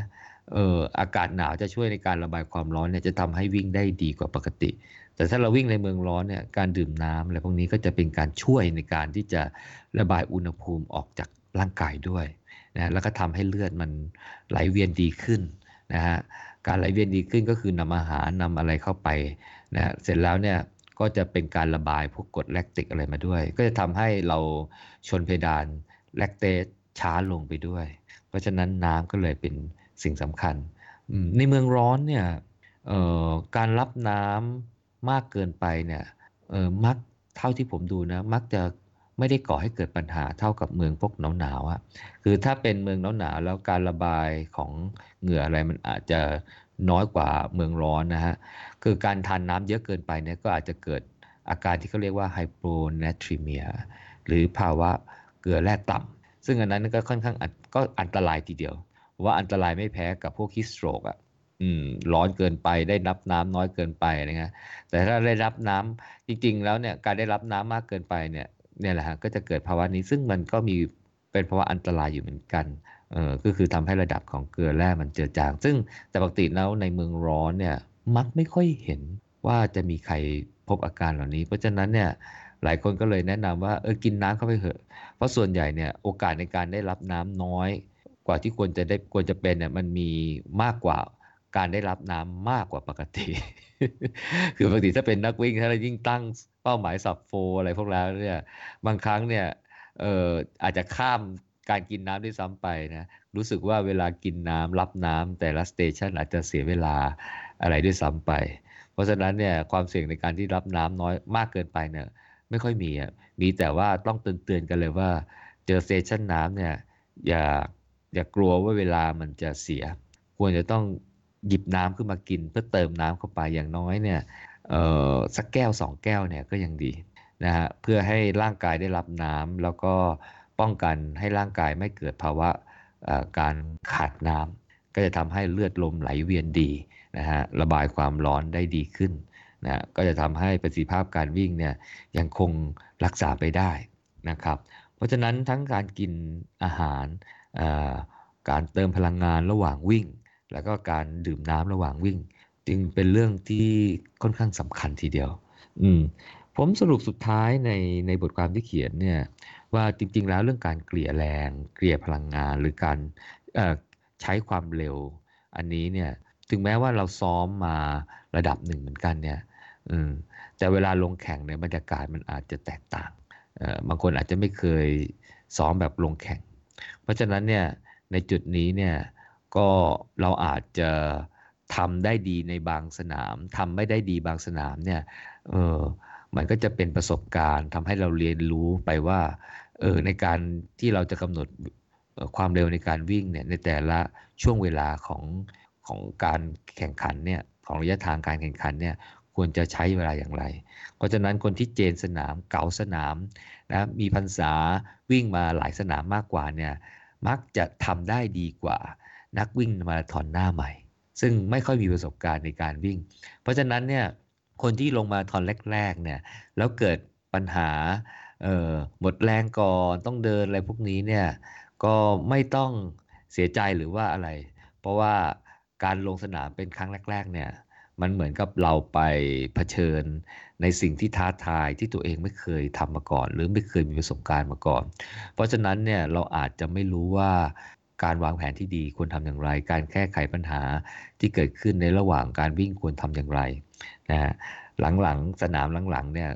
เอออากาศหนาวจะช่วยในการระบายความร้อนเนี่ยจะทำให้วิ่งได้ดีกว่าปกติ แต่ถ้าเราวิ่งในเมืองร้อนเนี่ยการดื่มน้ำอะไรพวกนี้ก็จะเป็นการช่วยในการที่จะระบายอุณหภูมิออกจากร่างกายด้วยนะแล้วก็ทำให้เลือดมันไหลเวียนดีขึ้นนะฮะการไหลเวียนดีขึ้นก็คือนำอาหารนำอะไรเข้าไปนะเสร็จแล้วเนี่ยก็จะเป็นการระบายพวกกรดแลคติกอะไรมาด้วย ก็จะทำให้เราชนเพดานแลคเตสช้าลงไปด้วย เพราะฉะนั้นน้ำก็เลยเป็น สิ่งสำคัญ ในเมืองร้อนเนี่ยการรับน้ำมากเกินไปเนี่ยมักเท่าที่ผมดูนะมักจะไม่ได้ก่อให้เกิดปัญหาเท่ากับเมืองพวกหนาวหนาวอะคือถ้าเป็นเมืองหนาวหนาวแล้วการระบายของเหงื่ออะไรมันอาจจะน้อยกว่าเมืองร้อนนะฮะ คือการทานน้ำเยอะเกินไปเนี่ยก็อาจจะเกิดอาการที่เขาเรียกว่าไฮโปเนทริเมียหรือภาวะเกลือแร่ต่ำซึ่งอันนั้นก็ค่อนข้างก็อันตรายทีเดียว ว่าอันตรายไม่แพ้กับพวกฮิสโตรกอะอืมร้อนเกินไปได้รับน้ำน้อยเกินไปนะฮะแต่ถ้าได้รับน้ำจริง ๆ แล้วเนี่ยการได้รับน้ำมากเกินไปเนี่ยเนี่ยแหละฮะก็จะเกิดภาวะนี้ซึ่งมันก็มีเป็นภาวะอันตรายอยู่เหมือนกันเออก็คือทำให้ระดับของเกลือแร่มันเจือจาง ซึ่งแต่ปกติแล้วในเมืองร้อนเนี่ยมักไม่ค่อยเห็นว่าจะมีใครพบอาการเหล่านี้ เพราะฉะนั้นเนี่ยหลายคนก็เลยแนะนำว่าเออกินน้ำเข้าไปเถอะเพราะส่วนใหญ่เนี่ยโอกาสในการได้รับน้ำน้อย กว่าที่ควรจะได้ควรจะเป็นเนี่ยมันมีมากกว่าการได้รับน้ำมากกว่าปกติ คือปกติถ้าเป็นนักวิ่งถ้าเรายิ่งตั้งเป้าหมายสับโฟอะไรพวกแล้วเนี่ยบางครั้งเนี่ยเอ่ออาจจะข้ามการกินน้ำด้วยซ้ำไปนะรู้สึกว่าเวลากินน้ำรับน้ำแต่ละสเตชันอาจจะเสียเวลาอะไรด้วยซ้ำไป เพราะฉะนั้นเนี่ยความเสี่ยงในการที่รับน้ำน้อยมากเกินไปเนี่ยไม่ค่อยมีอะมีแต่ว่าต้องเตือนๆกันเลยว่าเจอสเตชันน้ำเนี่ยอย่า อย่ากลัวว่าเวลามันจะเสีย ควรจะต้องหยิบน้ำขึ้นมากิน เพื่อเติมน้ำเข้าไปอย่างน้อยเนี่ยสักแก้วสองแก้วเนี่ยก็ยังดีนะฮะเพื่อให้ร่างกายได้รับน้ำแล้วก็ป้องกันให้ร่างกายไม่เกิดภาวะการขาดน้ำก็จะทำให้เลือดลมไหลเวียนดีนะฮะระบายความร้อนได้ดีขึ้นนะก็จะทำให้ประสิทธิภาพการวิ่งเนี่ยยังคงรักษาไปได้นะครับ เพราะฉะนั้นทั้งการกินอาหาร การเติมพลังงานระหว่างวิ่ง แล้วก็การดื่มน้ำระหว่างวิ่ง จึงเป็นเรื่องที่ค่อนข้างสำคัญทีเดียว อืมผมสรุปสุดท้ายในในบทความที่เขียนเนี่ยว่าจริง ๆ แล้วเรื่องการเกลี่ยแรงเกลี่ยพลังงานหรือการใช้ความเร็ว อันนี้เนี่ยถึงแม้ว่าเราซ้อมมาระดับหนึ่งเหมือนกันเนี่ยแต่เวลาลงแข่งเนี่ยบรรยากาศมันอาจจะแตกต่างบางคนอาจจะไม่เคยซ้อมแบบลงแข่ง เพราะฉะนั้นเนี่ยในจุดนี้เนี่ยก็เราอาจจะทำได้ดีในบางสนามทำไม่ได้ดีบางสนามเนี่ยเออมันก็จะเป็นประสบการณ์ทำให้เราเรียนรู้ไปว่าเออในการที่เราจะกำหนดความเร็วในการวิ่งเนี่ยในแต่ละช่วงเวลาของของการแข่งขันเนี่ยของระยะทางการแข่งขันเนี่ย ควรจะใช้เวลาอย่างไร เพราะฉะนั้นคนที่เจนสนามเก่าสนามนะมีพรรษาวิ่งมาหลายสนามมากกว่าเนี่ยมักจะทำได้ดีกว่านักวิ่งมาราธอนหน้าใหม่ ซึ่งไม่ค่อยมีประสบการณ์ในการวิ่ง เพราะฉะนั้นเนี่ยคนที่ลงมาทอนแรกๆเนี่ยแล้วเกิดปัญหาหมดแรงก่อนต้องเดินอะไรพวกนี้เนี่ยก็ไม่ต้องเสียใจหรือว่าอะไร เพราะว่าการลงสนามเป็นครั้งแรก ๆ เนี่ย มันเหมือนกับเราไปเผชิญในสิ่งที่ท้าทายที่ตัวเองไม่เคยทำมาก่อน หรือไม่เคยมีประสบการณ์มาก่อน เพราะฉะนั้นเนี่ยเราอาจจะไม่รู้ว่าการวางแผนที่ดีควรทำอย่างไร การแก้ไขปัญหาที่เกิดขึ้นในระหว่างการวิ่งควรทำอย่างไรนะฮะหลังๆสนามหลังๆเนี่ย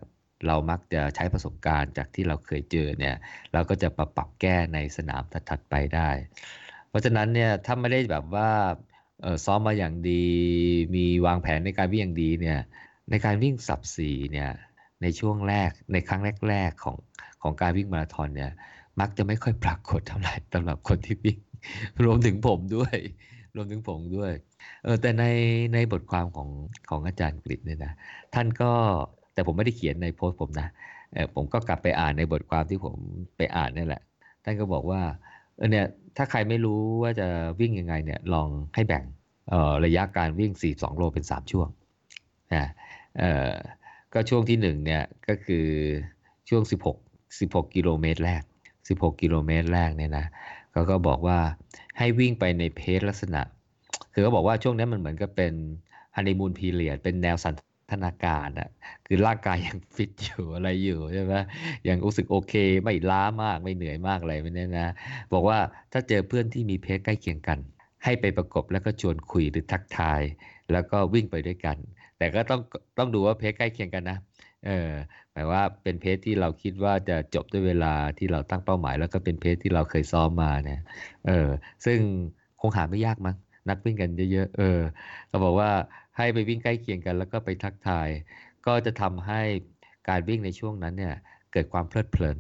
เรามักจะใช้ประสบการณ์จากที่เราเคยเจอเนี่ยเราก็จะปรับปรับแก้ในสนามถัดๆไปได้ เพราะฉะนั้นเนี่ยถ้าไม่ได้แบบว่า ซ้อมมาอย่างดี มีวางแผนในการวิ่งอย่างดีเนี่ยในการวิ่งสับสี่เนี่ยในช่วงแรกในครั้งแรกๆของของการวิ่งมาราธอนเนี่ยมักจะไม่ค่อยปรากฏเท่าไหร่สำหรับคนที่วิ่งรวมถึงผมด้วย รวมถึงผมด้วยเออแต่ในในบทความของของอาจารย์กฤษเนี่ยนะท่านก็แต่ผมไม่ได้เขียนในโพสต์ผมนะเออผมก็กลับไปอ่านในบทความที่ผมไปอ่านนี่แหละ ท่านก็บอกว่า ออเนี่ยถ้าใครไม่รู้ว่าจะวิ่งยังไงเนี่ยลองให้แบ่งระยะการวิ่ง 42 โลเป็น 3 ช่วงนะก็ช่วงที่ 1 เนี่ยก็คือช่วง 16 16 กิโลเมตรแรก 16 กิโลเมตรแรกเนี่ยนะเขาก็บอกว่าให้วิ่งไปในเพจลักษณะ คือเขาบอกว่าช่วงนี้มันเหมือนกับเป็นฮันนีมูนพีเรียดเป็นแนวสัน ทนาการอะคือร่างกายยังฟิตอยู่อะไรอยู่ใช่ไหมยังรู้สึกโอเค ไม่ล้ามากไม่เหนื่อยมากอะไรไม่เนี่ยนะ บอกว่าถ้าเจอเพื่อนที่มีเพศใกล้เคียงกัน ให้ไปประกบแล้วก็ชวนคุยหรือทักทาย แล้วก็วิ่งไปด้วยกัน แต่ก็ต้องต้องดูว่าเพศใกล้เคียงกันนะเออหมายว่าเป็นเพศที่เราคิดว่าจะจบด้วยเวลาที่เราตั้งเป้าหมาย แล้วก็เป็นเพศที่เราเคยซ้อมมาเนี่ยเออซึ่งคงหาไม่ยากมั้งนักวิ่งกันเยอะๆเออเขาบอกว่า ให้ไปวิ่งใกล้เคียงกัน แล้วก็ไปทักทาย ก็จะทำให้การวิ่งในช่วงนั้นเนี่ยเกิดความเพลิดเพลิน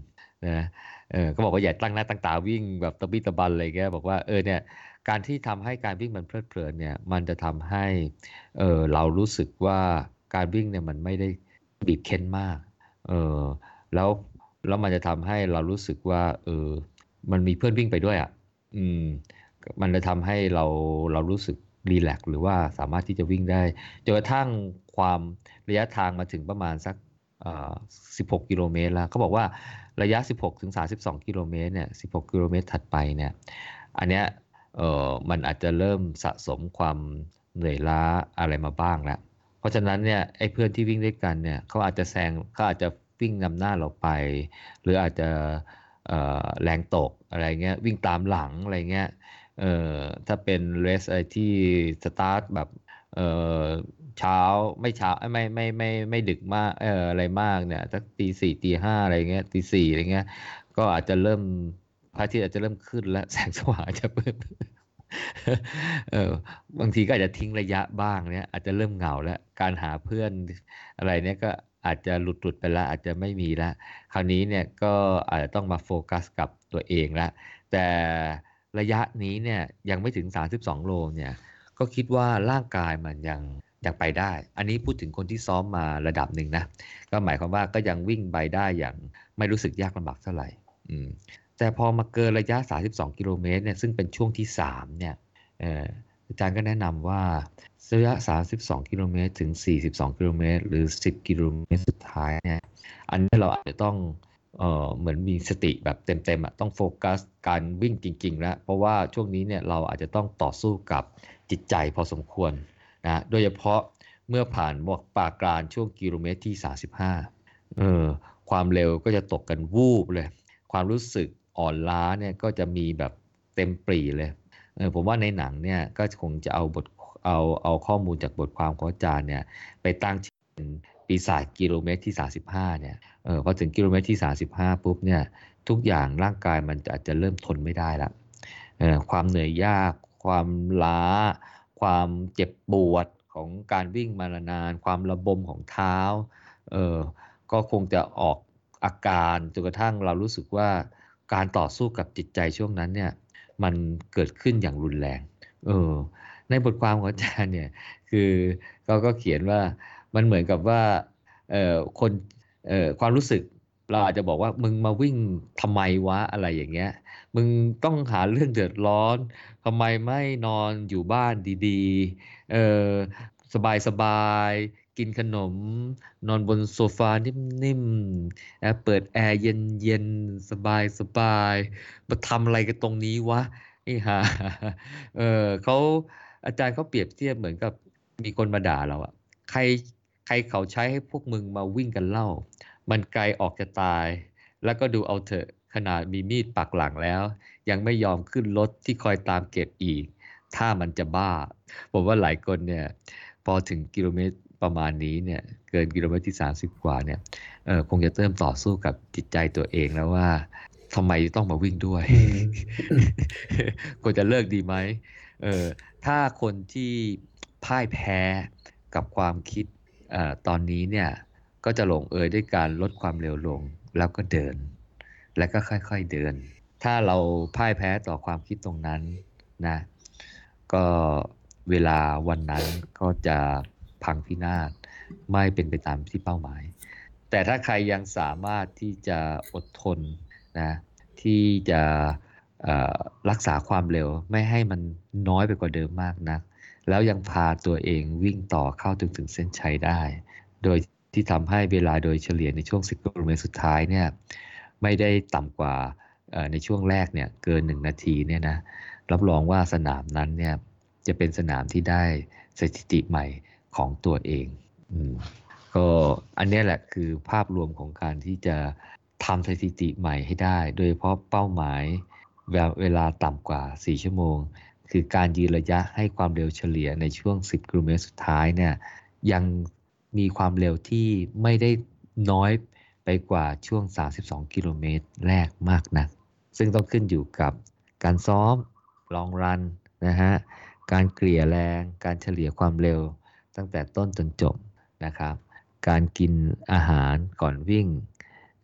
นะเออก็บอกว่าอย่าตั้งหน้าตั้งตาวิ่งแบบตะบี้ตะบันเลยแกบอกว่าเออเนี่ยการที่ทำให้การวิ่งมันเพลิดเพลินเนี่ยมันจะทำให้เออเรารู้สึกว่าการวิ่งเนี่ยมันไม่ได้บีบเค้นมากเออแล้วแล้วมันจะทำให้เรารู้สึกว่าเออมันมีเพื่อนวิ่งไปด้วยอะ่ะอืมมันจะทำให้เราเรารู้สึก รีแลกหรือว่าสามารถที่จะวิ่งได้จนกระทั่งความระยะทางมาถึงประมาณสัก 16 กิโลเมตรแล้วเขาบอกว่าระยะ 16 ถึง 32 กิโลเมตรเนี่ย 16 กิโลเมตรถัดไปเนี่ย อันเนี้ยเออมันอาจจะเริ่มสะสมความเหนื่อยล้าอะไรมาบ้างแล้ว เพราะฉะนั้นเนี่ยไอ้เพื่อนที่วิ่งด้วยกันเนี่ยเขาอาจจะแซงเขาอาจจะวิ่งนำหน้าเราไป หรืออาจจะแรงตกอะไรเงี้ยวิ่งตามหลังอะไรเงี้ย เอ่อถ้าเป็นเรสอะไรที่สตาร์ทแบบเอ่อเช้าไม่เช้าไม่ไม่ไม่ไม่ดึกมากเอ่ออะไรมากเนี่ยสักตีสี่ตีห้าอะไรเงี้ยตีสี่อะไรเงี้ย ก็อาจจะเริ่มพระอาทิตย์อาจจะเริ่มขึ้นแล้วแสงสว่างจะเพิ่มเออบางทีก็อาจจะทิ้งระยะบ้างเนี่ยอาจจะเริ่มเหงาแล้ว การหาเพื่อนอะไรเนี่ยก็อาจจะหลุดหลุดไปแล้วอาจจะไม่มีแล้วคราวนี้เนี่ยก็อาจจะต้องมาโฟกัสกับตัวเองละแต่ ระยะนี้เนี่ยยังไม่ถึง 32 โลเนี่ยก็คิดว่าร่างกายมันยังยังไปได้ อันนี้พูดถึงคนที่ซ้อมมาระดับหนึ่งนะ ก็หมายความว่าก็ยังวิ่งไปได้อย่างไม่รู้สึกยากลำบากเท่าไหร่อืมแต่พอมาเกินระยะ 32 กิโลเมตรเนี่ยซึ่งเป็นช่วงที่ 3 เนี่ยเอ่ออาจารย์ก็แนะนำว่าระยะ 32 กิโลเมตรถึง 42 กิโลเมตรหรือ 10 กิโลเมตรสุดท้ายเนี่ย อันนี้เราอาจจะต้อง เออเหมือนมีสติแบบเต็มๆอะต้องโฟกัสการวิ่งจริง ๆ แล้ว เพราะว่าช่วงนี้เนี่ยเราอาจจะต้องต่อสู้กับจิตใจพอสมควรนะโดยเฉพาะเมื่อผ่านบวกปากกลารช่วงกิโลเมตรที่ 35เออความเร็วก็จะตกกันวูบเลย ความรู้สึกอ่อนล้าเนี่ยก็จะมีแบบเต็มปรีเลยเออผมว่าในหนังเนี่ยก็คงจะเอาบทเอาเอาข้อมูลจากบทความของอาจารย์เนี่ยไปตั้งชื่อ ปีศาจกิโลเมตรที่ 35 เนี่ยเออพอถึงกิโลเมตรที่ 35 ปุ๊บเนี่ยทุกอย่างร่างกายมันอาจจะเริ่มทนไม่ได้ละเออความเหนื่อยยาก ความล้า ความเจ็บปวดของการวิ่งมานาน ความระบมของเท้าเออก็คงจะออกอาการจนกระทั่งเรารู้สึกว่าการต่อสู้กับจิตใจช่วงนั้นเนี่ยมันเกิดขึ้นอย่างรุนแรง เออ ในบทความของอาจารย์เนี่ย คือเขาก็เขียนว่า มันเหมือนกับว่าเอ่อคนเอ่อความรู้สึกเราอาจจะบอกว่ามึงมาวิ่งทำไมวะอะไรอย่างเงี้ย มึงต้องหาเรื่องเดือดร้อนทำไมไม่นอนอยู่บ้านดีๆ เออสบายสบาย กินขนม นอนบนโซฟานิ่มๆเอ่อเปิดแอร์เย็นๆ สบายสบายๆมาทำอะไรกันตรงนี้วะไอ้ห่าเออเขาอาจารย์เขาเปรียบเทียบเหมือนกับมีคนมาด่าเราอะใคร ใครเขาใช้ให้พวกมึงมาวิ่งกันเล่า มันไกลออกจะตาย แล้วก็ดูเอาเถอะขนาดมีมีดปักหลังแล้ว ยังไม่ยอมขึ้นรถที่คอยตามเก็บอีก ถ้ามันจะบ้า ผมว่าหลายคนเนี่ย พอถึงกิโลเมตรประมาณนี้เนี่ยเกินกิโลเมตรที่ 30 กว่าเนี่ยเออคงจะเริ่มต่อสู้กับจิตใจตัวเองแล้วว่าทำไมต้องมาวิ่งด้วยควรจะเลิกดีไหมเออถ้าคนที่พ่ายแพ้กับความคิด ตอนนี้เนี่ยก็จะลงเอยด้วยการลดความเร็วลงแล้วก็เดิน แล้วก็ค่อยๆเดิน ถ้าเราพ่ายแพ้ต่อความคิดตรงนั้นนะก็เวลาวันนั้นก็จะพังพินาศไม่เป็นไปตามที่เป้าหมาย แต่ถ้าใครยังสามารถที่จะอดทนนะที่จะรักษาความเร็วไม่ให้มันน้อยไปกว่าเดิมมากนัก แล้วยังพาตัวเองวิ่งต่อเข้าถึงถึงเส้นชัยได้ โดยที่ทำให้เวลาโดยเฉลี่ยในช่วง 10 กิโลเมตรสุดท้ายเนี่ยไม่ได้ต่ำกว่าในช่วงแรกเนี่ยเกิน 1 นาทีเนี่ยนะรับรองว่าสนามนั้นเนี่ยจะเป็นสนามที่ได้สถิติใหม่ของตัวเองอก็อันนี้แหละคือภาพรวมของการที่จะทำสถิติใหม่ให้ได้ โดยเฉพาะเป้าหมายเวลาเวลาต่ำกว่า 4 ชั่วโมง คือการยืนระยะให้ความเร็วเฉลี่ยในช่วง 10 กิโลเมตรสุดท้ายเนี่ยยังมีความเร็วที่ไม่ได้น้อยไปกว่าช่วง 32 กิโลเมตรแรกมากนัก ซึ่งต้องขึ้นอยู่กับการซ้อมลองรันนะฮะการเกลี่ยแรง การเฉลี่ยความเร็วตั้งแต่ต้นจนจบนะครับ การกินอาหารก่อนวิ่ง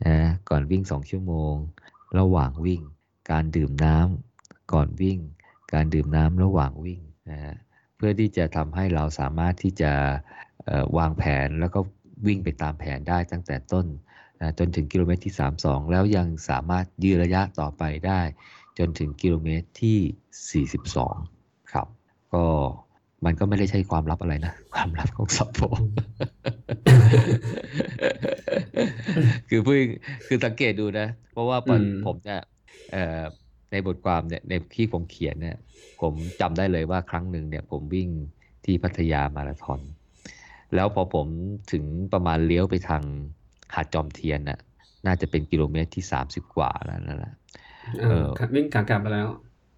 นะก่อนวิ่ง 2 ชั่วโมง ระหว่างวิ่ง การดื่มน้ำก่อนวิ่ง การดื่มน้ำระหว่างวิ่งนะฮะเพื่อที่จะทำให้เราสามารถที่จะเอ่อวางแผนแล้วก็วิ่งไปตามแผนได้ตั้งแต่ต้นนะจนถึงกิโลเมตรที่ 32 แล้วยังสามารถยืดระยะต่อไปได้ จนถึงกิโลเมตรที่ 42 ครับ ก็มันก็ไม่ได้ใช่ความลับอะไรนะ ความลับของสัพโพคือพูดคือสังเกตดูนะ เพราะว่าตอนอืมผมเนี่ยเอ่อ ในบทความเนี่ยในที่ผมเขียนเนี่ยผมจำได้เลยว่าครั้งหนึ่งเนี่ยผมวิ่งที่พัทยามาราธอน แล้วพอผมถึงประมาณเลี้ยวไปทางหาดจอมเทียนน่ะน่าจะเป็นกิโลเมตรที่สามสิบกว่าแล้วนั่นแหละเออขับวิ่งขากลับมาแล้ว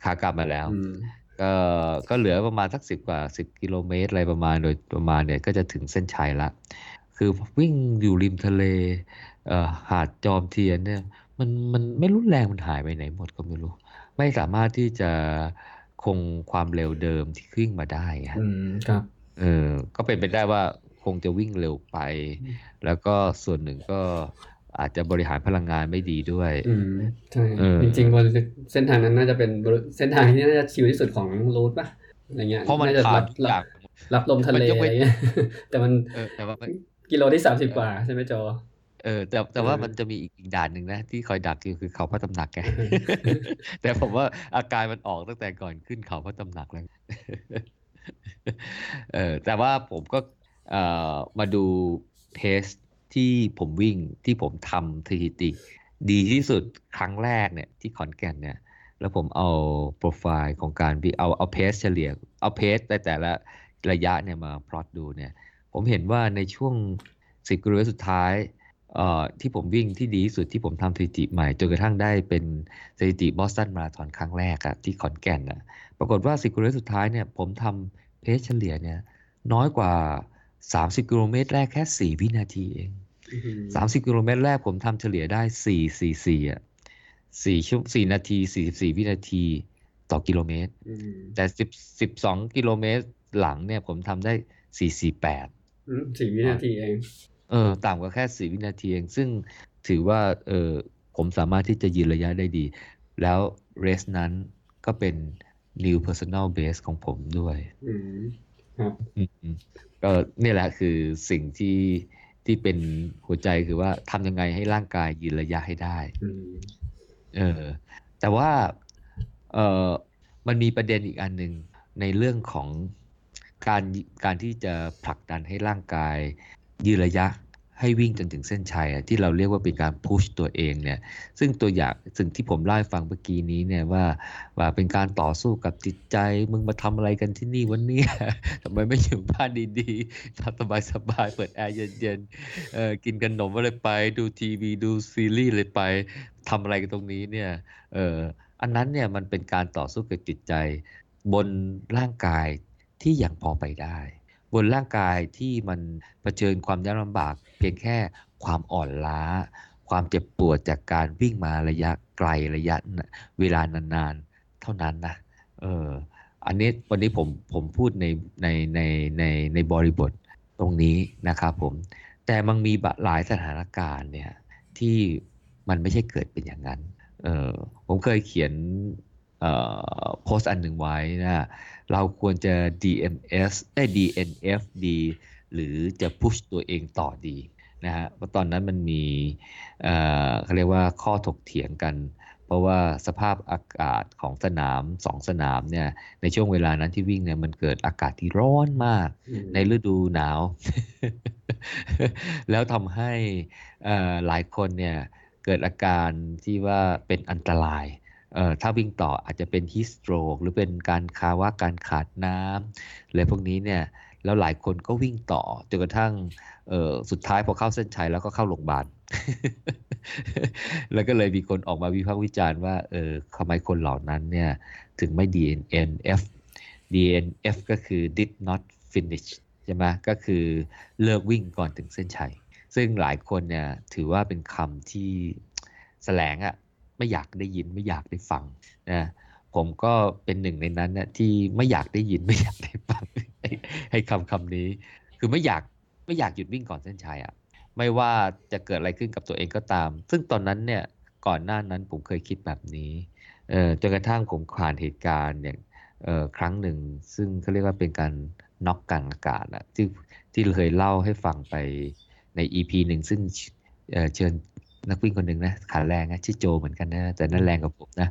ขากลับมาแล้วอืมก็ก็เหลือประมาณสักสิบกว่าสิบกิโลเมตรอะไรประมาณโดยประมาณเนี่ยก็จะถึงเส้นชัยละ คือวิ่งอยู่ริมทะเลเอ่อหาดจอมเทียนเนี่ย มันมันไม่รุนแรงมันหายไปไหนหมดก็ไม่รู้ ไม่สามารถที่จะคงความเร็วเดิมที่วิ่งมาได้อะอืมครับเออก็เป็นไปได้ว่าคงจะวิ่งเร็วไปอืมแล้วก็ส่วนหนึ่งก็อาจจะบริหารพลังงานไม่ดีด้วย อืมใช่เออจริงๆบนเส้นทางนั้นน่าจะเป็นเส้นทางที่น่าจะชิลที่สุดของรูทป่ะอะไรเงี้ยเพราะมันน่าจะผ่ารันบทุกอย่างรับลมทะเลมันยกอะเว้ไรนเงี้ยแต่มันเออแต่ว่ามันกิโลที่สามสิบกว่าใช่ไหมโจ เออแต่แต่ว่าเออมันจะมีอีกอีกด่านหนึ่งนะ ที่คอยดักอยู่คือเขาพระตำหนักแกแต่ผมว่าอาการมันออกตั้งแต่ก่อนขึ้นเขาพระตำหนักแล้วเออแต่ว่าผมก็เอ่อมาดูเทสที่ผมวิ่งที่ผมทำสถิติ ดีที่สุดครั้งแรกเนี่ยที่ขอนแก่นเนี่ย แล้วผมเอาโปรไฟล์ของการวิ่งเอาเอาเพสเฉลี่ยเอาเพสแต่แต่ละระยะเนี่ยมาพลอตดูเนี่ย ผมเห็นว่าในช่วงสิบกิโลเมตรสุดท้ายเอ่อ ที่ผมวิ่งที่ดีที่สุดที่ผมทำสถิติใหม่จนกระทั่งได้เป็นสถิติบอสตันมาราธอนครั้งแรกอะที่ขอนแก่นอะปรากฏว่า10กิโลเมตรสุดท้ายเนี่ยผมทำเพสเฉลี่ยเนี่ยน้อยกว่า 30 กิโลเมตรแรกแค่ 4 วินาทีเองอืม30 กิโลเมตรแรกผมทำเฉลี่ยได้ 4 4 4อะ4ชั่ว4นาที 44 วินาทีต่อกิโลเมตรอืมแต่10 12 กิโลเมตรหลังเนี่ยผมทำได้ 448อืมสี่วินาทีเอง เออต่ำกว่าแค่4วินาทีเอง ซึ่งถือว่าเออผมสามารถที่จะยืนระยะได้ดี แล้วเรสนั้นก็เป็น new personal base ของผมด้วยอืมครับอืมก็นี่แหละคือสิ่งที่ที่เป็นหัวใจคือว่าทำยังไงให้ร่างกายยืนระยะให้ได้อืมเออแต่ว่าเออมันมีประเด็นอีกอันหนึ่งในเรื่องของการการที่จะผลักดันให้ร่างกาย ยืนระยะให้วิ่งจนถึงเส้นชัยที่เราเรียกว่าเป็นการพุชตัวเองเนี่ยซึ่งตัวอย่างสิ่งที่ผมเล่าให้ฟังเมื่อกี้นี้เนี่ยว่าว่าเป็นการต่อสู้กับจิตใจ มึงมาทำอะไรกันที่นี่วันนี้ทำไมไม่อยู่บ้านดีๆทำสบายๆเปิดแอร์เย็นๆกินขนมอะไรไปดูทีวีดูซีรีส์อะไรไปทำอะไรกันตรงนี้เนี่ยเอออันนั้นเนี่ยมันเป็นการต่อสู้กับจิตใจ บนร่างกายที่ยังพอไปได้ บนร่างกายที่มันเผชิญความยากลำบาก เพียงแค่ความอ่อนล้า ความเจ็บปวดจากการวิ่งมาระยะไกลระยะเวลานานๆ เท่านั้นนะเอออันนี้วันนี้ผมผมพูดในในในในในบริบทตรงนี้นะครับผม แต่มันมีหลายสถานการณ์เนี่ยที่มันไม่ใช่เกิดเป็นอย่างนั้น เออผมเคยเขียน โพสต์อันหนึ่งไว้นะเราควรจะ DMS ได้ DNF ดีหรือจะพุชตัวเองต่อดีนะฮะเพราะตอนนั้นมันมีเอ่อเขาเรียกว่าข้อถกเถียงกัน เพราะว่าสภาพอากาศของสนามสองสนามเนี่ยในช่วงเวลานั้นที่วิ่งเนี่ยมันเกิดอากาศที่ร้อนมากอืมในฤดูหนาว แล้วทำให้เอ่อหลายคนเนี่ยเกิดอาการที่ว่าเป็นอันตรายเอ่อ ถ้าวิ่งต่ออาจจะเป็นฮิสโตรกหรือเป็นการคาว่าการขาดน้ำอะไรพวกนี้เนี่ยแล้วหลายคนก็วิ่งต่อจนกระทั่งเอ่อสุดท้ายพอเข้าเส้นชัยแล้วก็เข้าโรงพยาบาลแล้วก็เลยมีคนออกมาวิพากษ์วิจารณ์ว่าเออทำไมคนเหล่านั้นเนี่ยถึงไม่ DNF DNF ก็คือ did not finish ใช่ไหมก็คือเลิกวิ่งก่อนถึงเส้นชัย ซึ่งหลายคนเนี่ยถือว่าเป็นคำที่แสลงอะ ไม่อยากได้ยินไม่อยากได้ฟังนะผมก็เป็นหนึ่งในนั้นนะที่ไม่อยากได้ยินไม่อยากได้ฟังให้ให้คำคำนี้ คือไม่อยากไม่อยากหยุดวิ่งก่อนเส้นชัยอะ่ะไม่ว่าจะเกิดอะไรขึ้นกับตัวเองก็ตาม ซึ่งตอนนั้นเนี่ยก่อนหน้านั้นผมเคยคิดแบบนี้เออจนกระทั่งผมผ่านเหตุการณ์อย่างเออครั้งหนึ่ง ซึ่งเขาเรียกว่าเป็นการน็อกกลางอากาศอะที่ที่เคยเล่าให้ฟังไปใน EP หนึ่งซึ่งเชิญ นักวิ่งคนหนึ่งนะขาแรงนะชื่อโจเหมือนกันนะแต่นั่นแรงกว่าผมนะ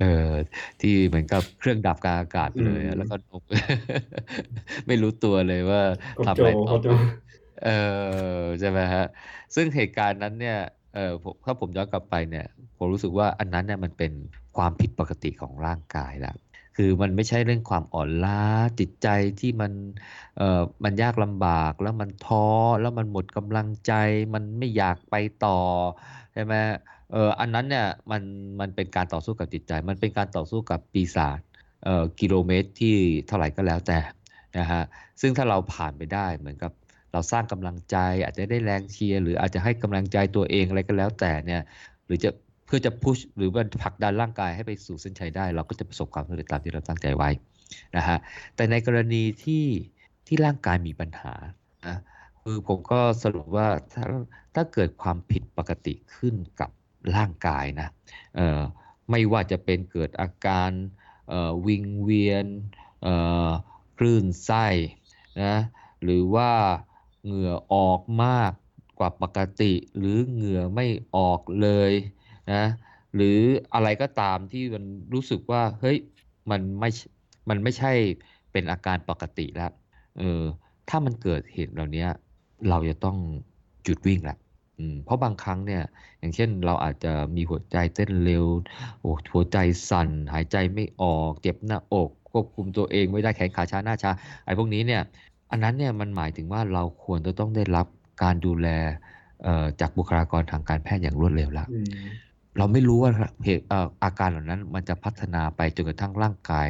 เอออที่เหมือนกับเครื่องดับกลางอากาศไปอืเลยอะมแล้วก็นกไม่รู้ตัวเลยว่ากบทำโจอะไรกต่อบโจเออใช่ไหมฮะซึ่งเหตุการณ์นั้นเนี่ยเออผมถ้าผมย้อนกลับไปเนี่ยผมรู้สึกว่าอันนั้นเนี่ยมันเป็นความผิดปกติของร่างกายแล้ว คือมันไม่ใช่เรื่องความอ่อนล้าจิตใจที่มันเอ่อมันยากลำบากแล้วมันท้อแล้วมันหมดกำลังใจ มันไม่อยากไปต่อใช่ไหมเอออันนั้นเนี่ยมันมันเป็นการต่อสู้กับจิตใจ มันเป็นการต่อสู้กับปีศาจเอ่อกิโลเมตรที่เท่าไหร่ก็แล้วแต่นะฮะซึ่งถ้าเราผ่านไปได้เหมือนกับเราสร้างกำลังใจอาจจะได้แรงเชียร์หรืออาจจะให้กำลังใจตัวเองอะไรก็แล้วแต่เนี่ยหรือจะ พื่อจะพุชหรือว่าผลักดันร่างกายให้ไปสู่เส้นชัยได้ เราก็จะประสบความสำเร็จตามที่เราตั้งใจไว้นะฮะแต่ในกรณีที่ที่ร่างกายมีปัญหานะคือผมก็สรุปว่าถ้าถ้าเกิดความผิดปกติขึ้นกับร่างกายนะไม่ว่าจะเป็นเกิดอาการวิงเวียนคลื่นไส้นะหรือว่าเหงื่อออกมากกว่าปกติ หรือเหงื่อไม่ออกเลย นะหรืออะไรก็ตามที่มันรู้สึกว่าเฮ้ยมันไม่มันไม่ใช่เป็นอาการปกติแล้วเออถ้ามันเกิดเหตุเหล่านี้เราจะต้องหยุดวิ่งละเพราะบางครั้งเนี่ย อย่างเช่นเราอาจจะมีหัวใจเต้นเร็วโอ้หัวใจสั่น หายใจไม่ออก เจ็บหน้าอก ควบคุมตัวเองไม่ได้แขนขาชาหน้าชาไอ้พวกนี้เนี่ย อันนั้นเนี่ยมันหมายถึงว่าเราควรจะต้องได้รับการดูแลจากบุคลากรทางการแพทย์อย่างรวดเร็วแล้ว เราไม่รู้ว่าเหตุเอ่ออาการเหล่านั้นมันจะพัฒนาไปจนกระทั่งร่างกาย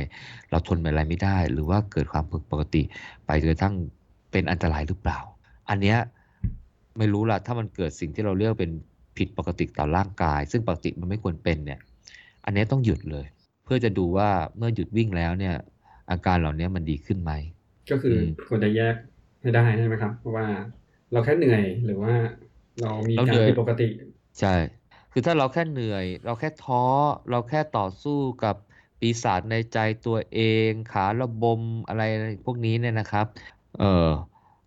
เราทนอะไรไม่ได้ หรือว่าเกิดความผิดปกติ ไปจนกระทั่งเป็นอันตรายหรือเปล่า อันเนี้ยไม่รู้ละถ้ามันเกิดสิ่งที่เราเรียกว่าเป็นผิดปกติต่อร่างกาย ซึ่งปกติมันไม่ควรเป็นเนี่ยอันเนี้ยต้องหยุดเลย เพื่อจะดูว่าเมื่อหยุดวิ่งแล้วเนี่ย อาการเหล่านี้มันดีขึ้นไหมก็คืออมควรจะแยกให้ได้ใช่ไหมครับเพราะว่าเราแค่เหนื่อยหรือว่าเรามีเรากาเหนื่รอยผิดปกติใช่ คือถ้าเราแค่เหนื่อย เราแค่ท้อ เราแค่ต่อสู้กับปีศาจในใจตัวเอง ขาระบมอะไรพวกนี้เนี่ยนะครับ เออ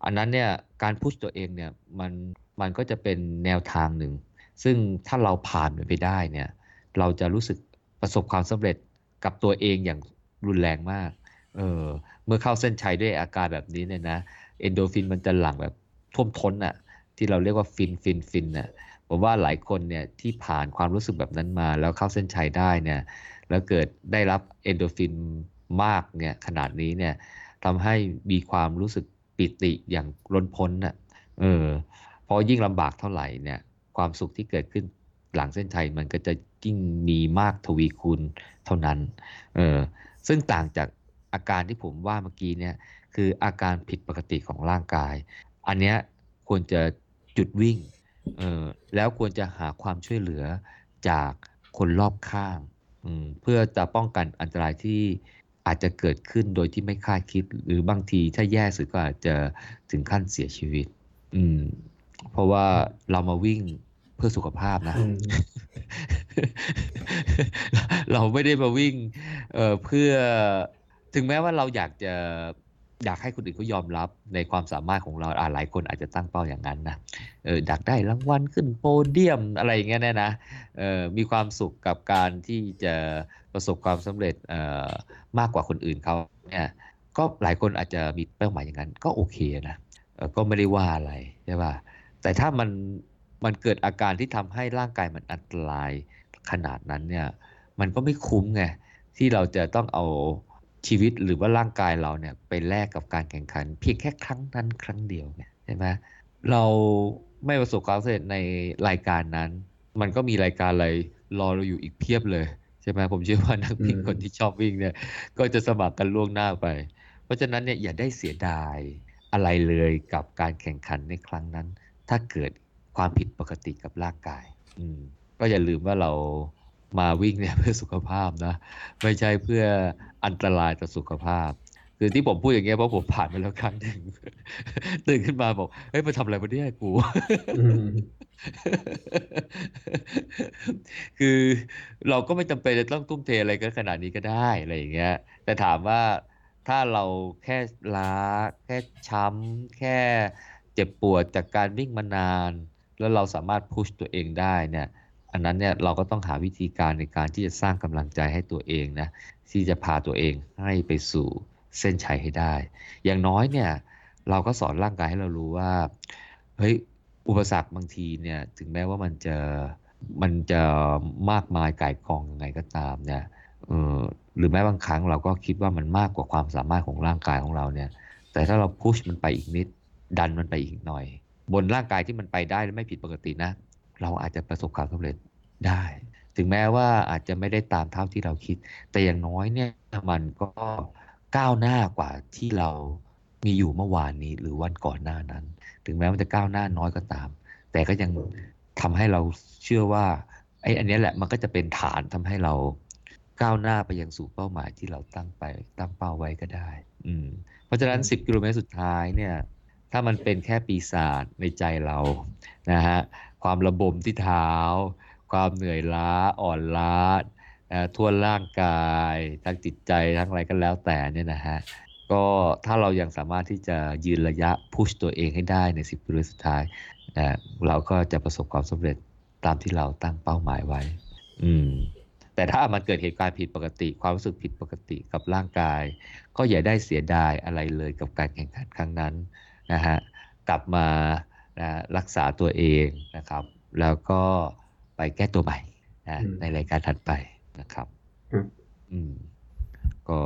อันนั้นเนี่ยการ push ตัวเองเนี่ยมันมันก็จะเป็นแนวทางหนึ่ง ซึ่งถ้าเราผ่านมันไปได้เนี่ยเราจะรู้สึกประสบความสำเร็จกับตัวเองอย่างรุนแรงมาก เออเมื่อเข้าเส้นชัยด้วยอาการแบบนี้เนี่ยนะเอนดอร์ฟินมันจะหลั่งแบบท่วมท้นอะที่เราเรียกว่าฟินฟินฟินน่ะ ผมว่าหลายคนเนี่ยที่ผ่านความรู้สึกแบบนั้นมา แล้วเข้าเส้นชัยได้เนี่ยแล้วเกิดได้รับเอนโดรฟินมากเนี่ยขนาดนี้เนี่ยทำให้มีความรู้สึกปิติอย่างล้นพ้นน่ะเออพอยิ่งลำบากเท่าไหร่เนี่ยความสุขที่เกิดขึ้นหลังเส้นชัยมันก็จะยิ่งมีมากทวีคูณเท่านั้นเออซึ่งต่างจากอาการที่ผมว่าเมื่อกี้เนี่ยคืออาการผิดปกติของร่างกาย อันเนี้ยควรจะหยุดวิ่ง แล้วควรจะหาความช่วยเหลือจากคนรอบข้างอืมเพื่อจะป้องกันอันตรายที่อาจจะเกิดขึ้นโดยที่ไม่คาดคิด หรือบางทีถ้าแย่สุดก็อาจจะถึงขั้นเสียชีวิต อืม เพราะว่าเรามาวิ่งเพื่อสุขภาพนะอืมเราไม่ได้มาวิ่งเอ่อเพื่อถึงแม้ว่าเราอยากจะ อยากให้คนอื่นเขายอมรับในความสามารถของเราอ่าหลายคนอาจจะตั้งเป้าอย่างนั้นนะเอออยากได้รางวัลขึ้นโพเดียมอะไรอย่างเงี้ยเนี่ยนะเออมีความสุขกับการที่จะประสบความสำเร็จเอ่อมากกว่าคนอื่นเขาเนี่ยก็หลายคนอาจจะมีเป้าหมายอย่างนั้นก็โอเคนะเออก็ไม่ได้ว่าอะไรใช่ป่ะแต่ถ้ามันมันเกิดอาการที่ทำให้ร่างกายมันอันตรายขนาดนั้นเนี่ยมันก็ไม่คุ้มไงที่เราจะต้องเอา ชีวิตหรือว่าร่างกายเราเนี่ยไปแลกกับการแข่งขัน เพียงแค่ครั้งนั้นครั้งเดียวเนี่ยใช่ไหมเราไม่ประสบความสำเร็จในรายการนั้น มันก็มีรายการอะไรรอเราอยู่อีกเพียบเลยใช่ไหมผมเชื่อว่านักวิ่งคนที่ชอบวิ่งเนี่ยก็จะสมัครกันล่วงหน้าไป เพราะฉะนั้นเนี่ยอย่าได้เสียดายอะไรเลยกับการแข่งขันในครั้งนั้น ถ้าเกิดความผิดปกติกับร่างกาย อืมก็อย่าลืมว่าเรา มาวิ่งเนี่ยเพื่อสุขภาพนะ ไม่ใช่เพื่ออันตรายต่อสุขภาพ คือที่ผมพูดอย่างเงี้ยเพราะผมผ่านมาแล้วครั้งหนึ่งตื่นขึ้นมาบอกเฮ้ยมาทำอะไรมาเนี่ยกูคือเราก็ไม่จำเป็นจะต้องทุ่มเทอะไรกันขนาดนี้ก็ได้อะไรอย่างเงี้ย แต่ถามว่าถ้าเราแค่ล้า แค่ช้ำแค่เจ็บปวดจากการวิ่งมานาน แล้วเราสามารถพุชตัวเองได้เนี่ย อันนั้นเนี่ยเราก็ต้องหาวิธีการในการที่จะสร้างกำลังใจให้ตัวเองนะที่จะพาตัวเองให้ไปสู่เส้นชัยให้ได้ อย่างน้อยเนี่ยเราก็สอนร่างกายให้เรารู้ว่าเฮ้ยอุปสรรคบางทีเนี่ยถึงแม้ว่ามันจะมันจะมากมายก่ายกองยังไงก็ตามเนี่ยเออหรือแม้บางครั้งเราก็คิดว่ามันมากกว่าความสามารถของร่างกายของเราเนี่ยแต่ถ้าเราพุชมันไปอีกนิดดันมันไปอีกหน่อย บนร่างกายที่มันไปได้และไม่ผิดปกตินะ เราอาจจะประสบความสำเร็จได้ ถึงแม้ว่าอาจจะไม่ได้ตามเท่าที่เราคิด แต่อย่างน้อยเนี่ยมันก็ก้าวหน้ากว่าที่เรามีอยู่เมื่อวานนี้หรือวันก่อนหน้านั้น ถึงแม้มันจะก้าวหน้าน้อยก็ตาม แต่ก็ยังทำให้เราเชื่อว่าไอ้อันนี้แหละมันก็จะเป็นฐานทำให้เราก้าวหน้าไปยังสู่เป้าหมายที่เราตั้งไปตั้งเป้าไว้ก็ได้ อืมเพราะฉะนั้น 10 กิโลเมตรสุดท้ายเนี่ย ถ้ามันเป็นแค่ปีศาจในใจเรานะฮะความระบมที่เท้า ความเหนื่อยล้าอ่อนล้าทั่วร่างกายทั้งจิตใจทั้งอะไรก็แล้วแต่เนี่ยนะฮะก็ถ้าเรายังสามารถที่จะยืนระยะพุชตัวเองให้ได้ใน10กิโลสุดท้ายเราก็จะประสบความสำเร็จตามที่เราตั้งเป้าหมายไว้ อืม แต่ถ้ามันเกิดเหตุการณ์ผิดปกติ ความรู้สึกผิดปกติกับร่างกาย ก็อย่าได้เสียดายอะไรเลยกับการแข่งขันครั้งนั้น นะฮะกลับมานะรักษาตัวเองนะครับ แล้วก็ไปแก้ตัวใหม่นะในรายการถัดไปนะครับอืมก็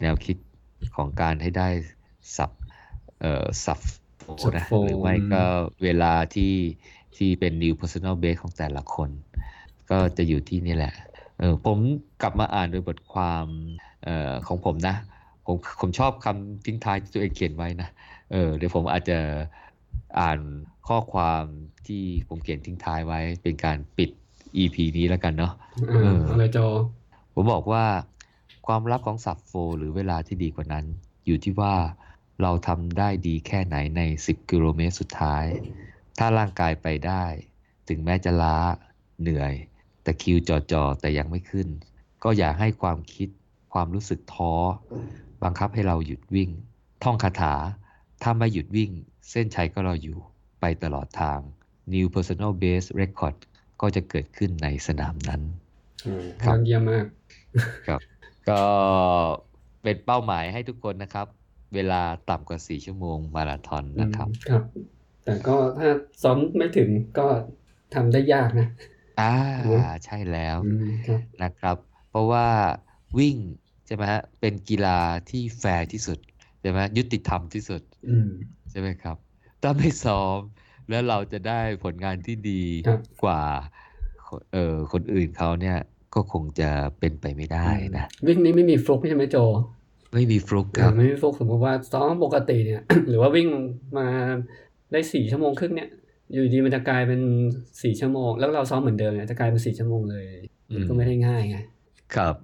แนวคิดของการให้ได้สับเอ่อสับโฟนะหรือไม่ก็เวลาที่ที่เป็น new personal base ของแต่ละคน ก็จะอยู่ที่นี่แหละเออผมกลับมาอ่านโดยบทความเอ่อของผมนะ ผมผมชอบคำทิ้งท้ายที่ตัวเองเขียนไว้นะ เออเดี๋ยวผมอาจจะอ่านข้อความที่ผมเขียนทิ้งท้ายไว้เป็นการปิด EP นี้แล้วกันเนาะเอออะไรจอ ผมบอกว่า ความลับของสับโฟ หรือเวลาที่ดีกว่านั้น อยู่ที่ว่าเราทำได้ดีแค่ไหนใน 10 กิโลเมตรสุดท้าย ถ้าร่างกายไปได้ ถึงแม้จะล้าเหนื่อย แต่คิวจอจอแต่ยังไม่ขึ้น ก็อย่าให้ความคิดความรู้สึกท้อ บังคับให้เราหยุดวิ่ง ท่องคาถา ถ้าไม่หยุดวิ่ง เส้นชัยก็รออยู่ไปตลอดทาง New Personal Base Record ก็จะเกิดขึ้นในสนามนั้นครับเยี่ยมมากครับ ก็เป็นเป้าหมายให้ทุกคนนะครับ เวลาต่ำกว่า 4 ชั่วโมงมาราธอนนะครับ ครับ แต่ก็ถ้าซ้อมไม่ถึงก็ทำได้ยากนะ อ่า ใช่แล้วนะครับ เพราะว่าวิ่งใช่ไหมฮะ เป็นกีฬาที่แฟร์ที่สุด ใช่ไหมยุติธรรมที่สุดใช่ไหมครับ ถ้าไม่ซ้อมแล้วเราจะได้ผลงานที่ดีกว่าเออคนอื่นเขาเนี่ยก็คงจะเป็นไปไม่ได้นะวิ่งนี้ไม่มีฟลุกใช่ไหมโจ ไม่มีฟลุกครับไม่มีฟลุกสมมติว่าซ้อมปกติเนี่ย หรือว่าวิ่งมาได้สี่ชั่วโมงครึ่งเนี่ย อยู่ดีมันจะกลายเป็นสี่ชั่วโมง แล้วเราซ้อมเหมือนเดิมเนี่ยจะกลายเป็นสี่ชั่วโมงเลยมันก็ไม่ได้ง่ายไง ครับ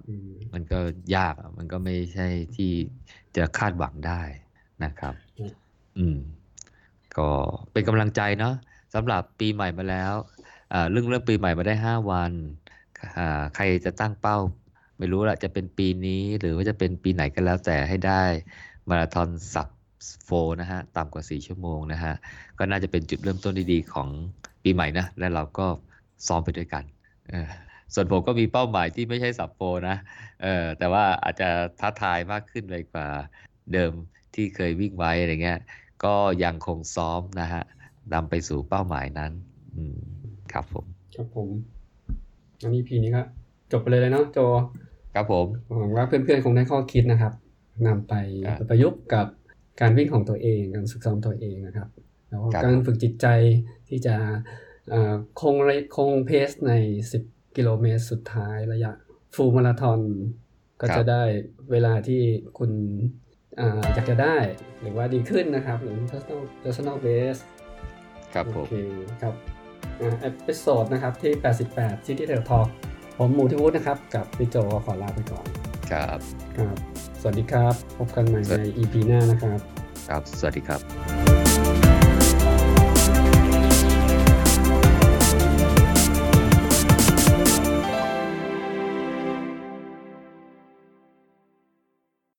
มันก็ยากมันก็ไม่ใช่ที่จะคาดหวังได้นะครับ อืม ก็เป็นกำลังใจเนาะสำหรับปีใหม่มาแล้วเรื่องเริ่มปีใหม่มาได้5วันใครจะตั้งเป้า ไม่รู้ละจะเป็นปีนี้หรือว่าจะเป็นปีไหนก็แล้วแต่ให้ได้มาราธอนสับโฟนะฮะต่ำกว่า 4 ชั่วโมงนะฮะ ก็น่าจะเป็นจุดเริ่มต้นดีๆของปีใหม่นะ และเราก็ซ้อมไปด้วยกัน ส่วนผมก็มีเป้าหมายที่ไม่ใช่สับโฟนะเออแต่ว่าอาจจะท้าทายมากขึ้นเลยกว่าเดิมที่เคยวิ่งไว้อะไรเงี้ย ก็ยังคงซ้อมนะฮะนำไปสู่เป้าหมายนั้นอืมครับผม ครับผม อันนี้พีนี้ก็จบไปเลยเลยเนาะโจ ครับผมหวังว่าเพื่อนๆคงได้ข้อคิดนะครับนำไปประยุกต์กับการวิ่งของตัวเองการฝึกซ้อมตัวเองนะครับ แล้วการฝึกจิตใจที่จะคงคงเพสใน 10 กิโลเมตรสุดท้ายระยะ full marathon ก็จะได้เวลาที่คุณอยากจะได้หรือว่าดีขึ้นนะครับ หรือ personal personal best ครับผม โอเคครับ episode นะครับที่ 88 City Trail Talk ผมหมูทิวุฒินะครับ กับพี่โจขอลาไปก่อน ครับ ครับ สวัสดีครับ พบกันใหม่ใน EP หน้านะครับ ครับ สวัสดีครับ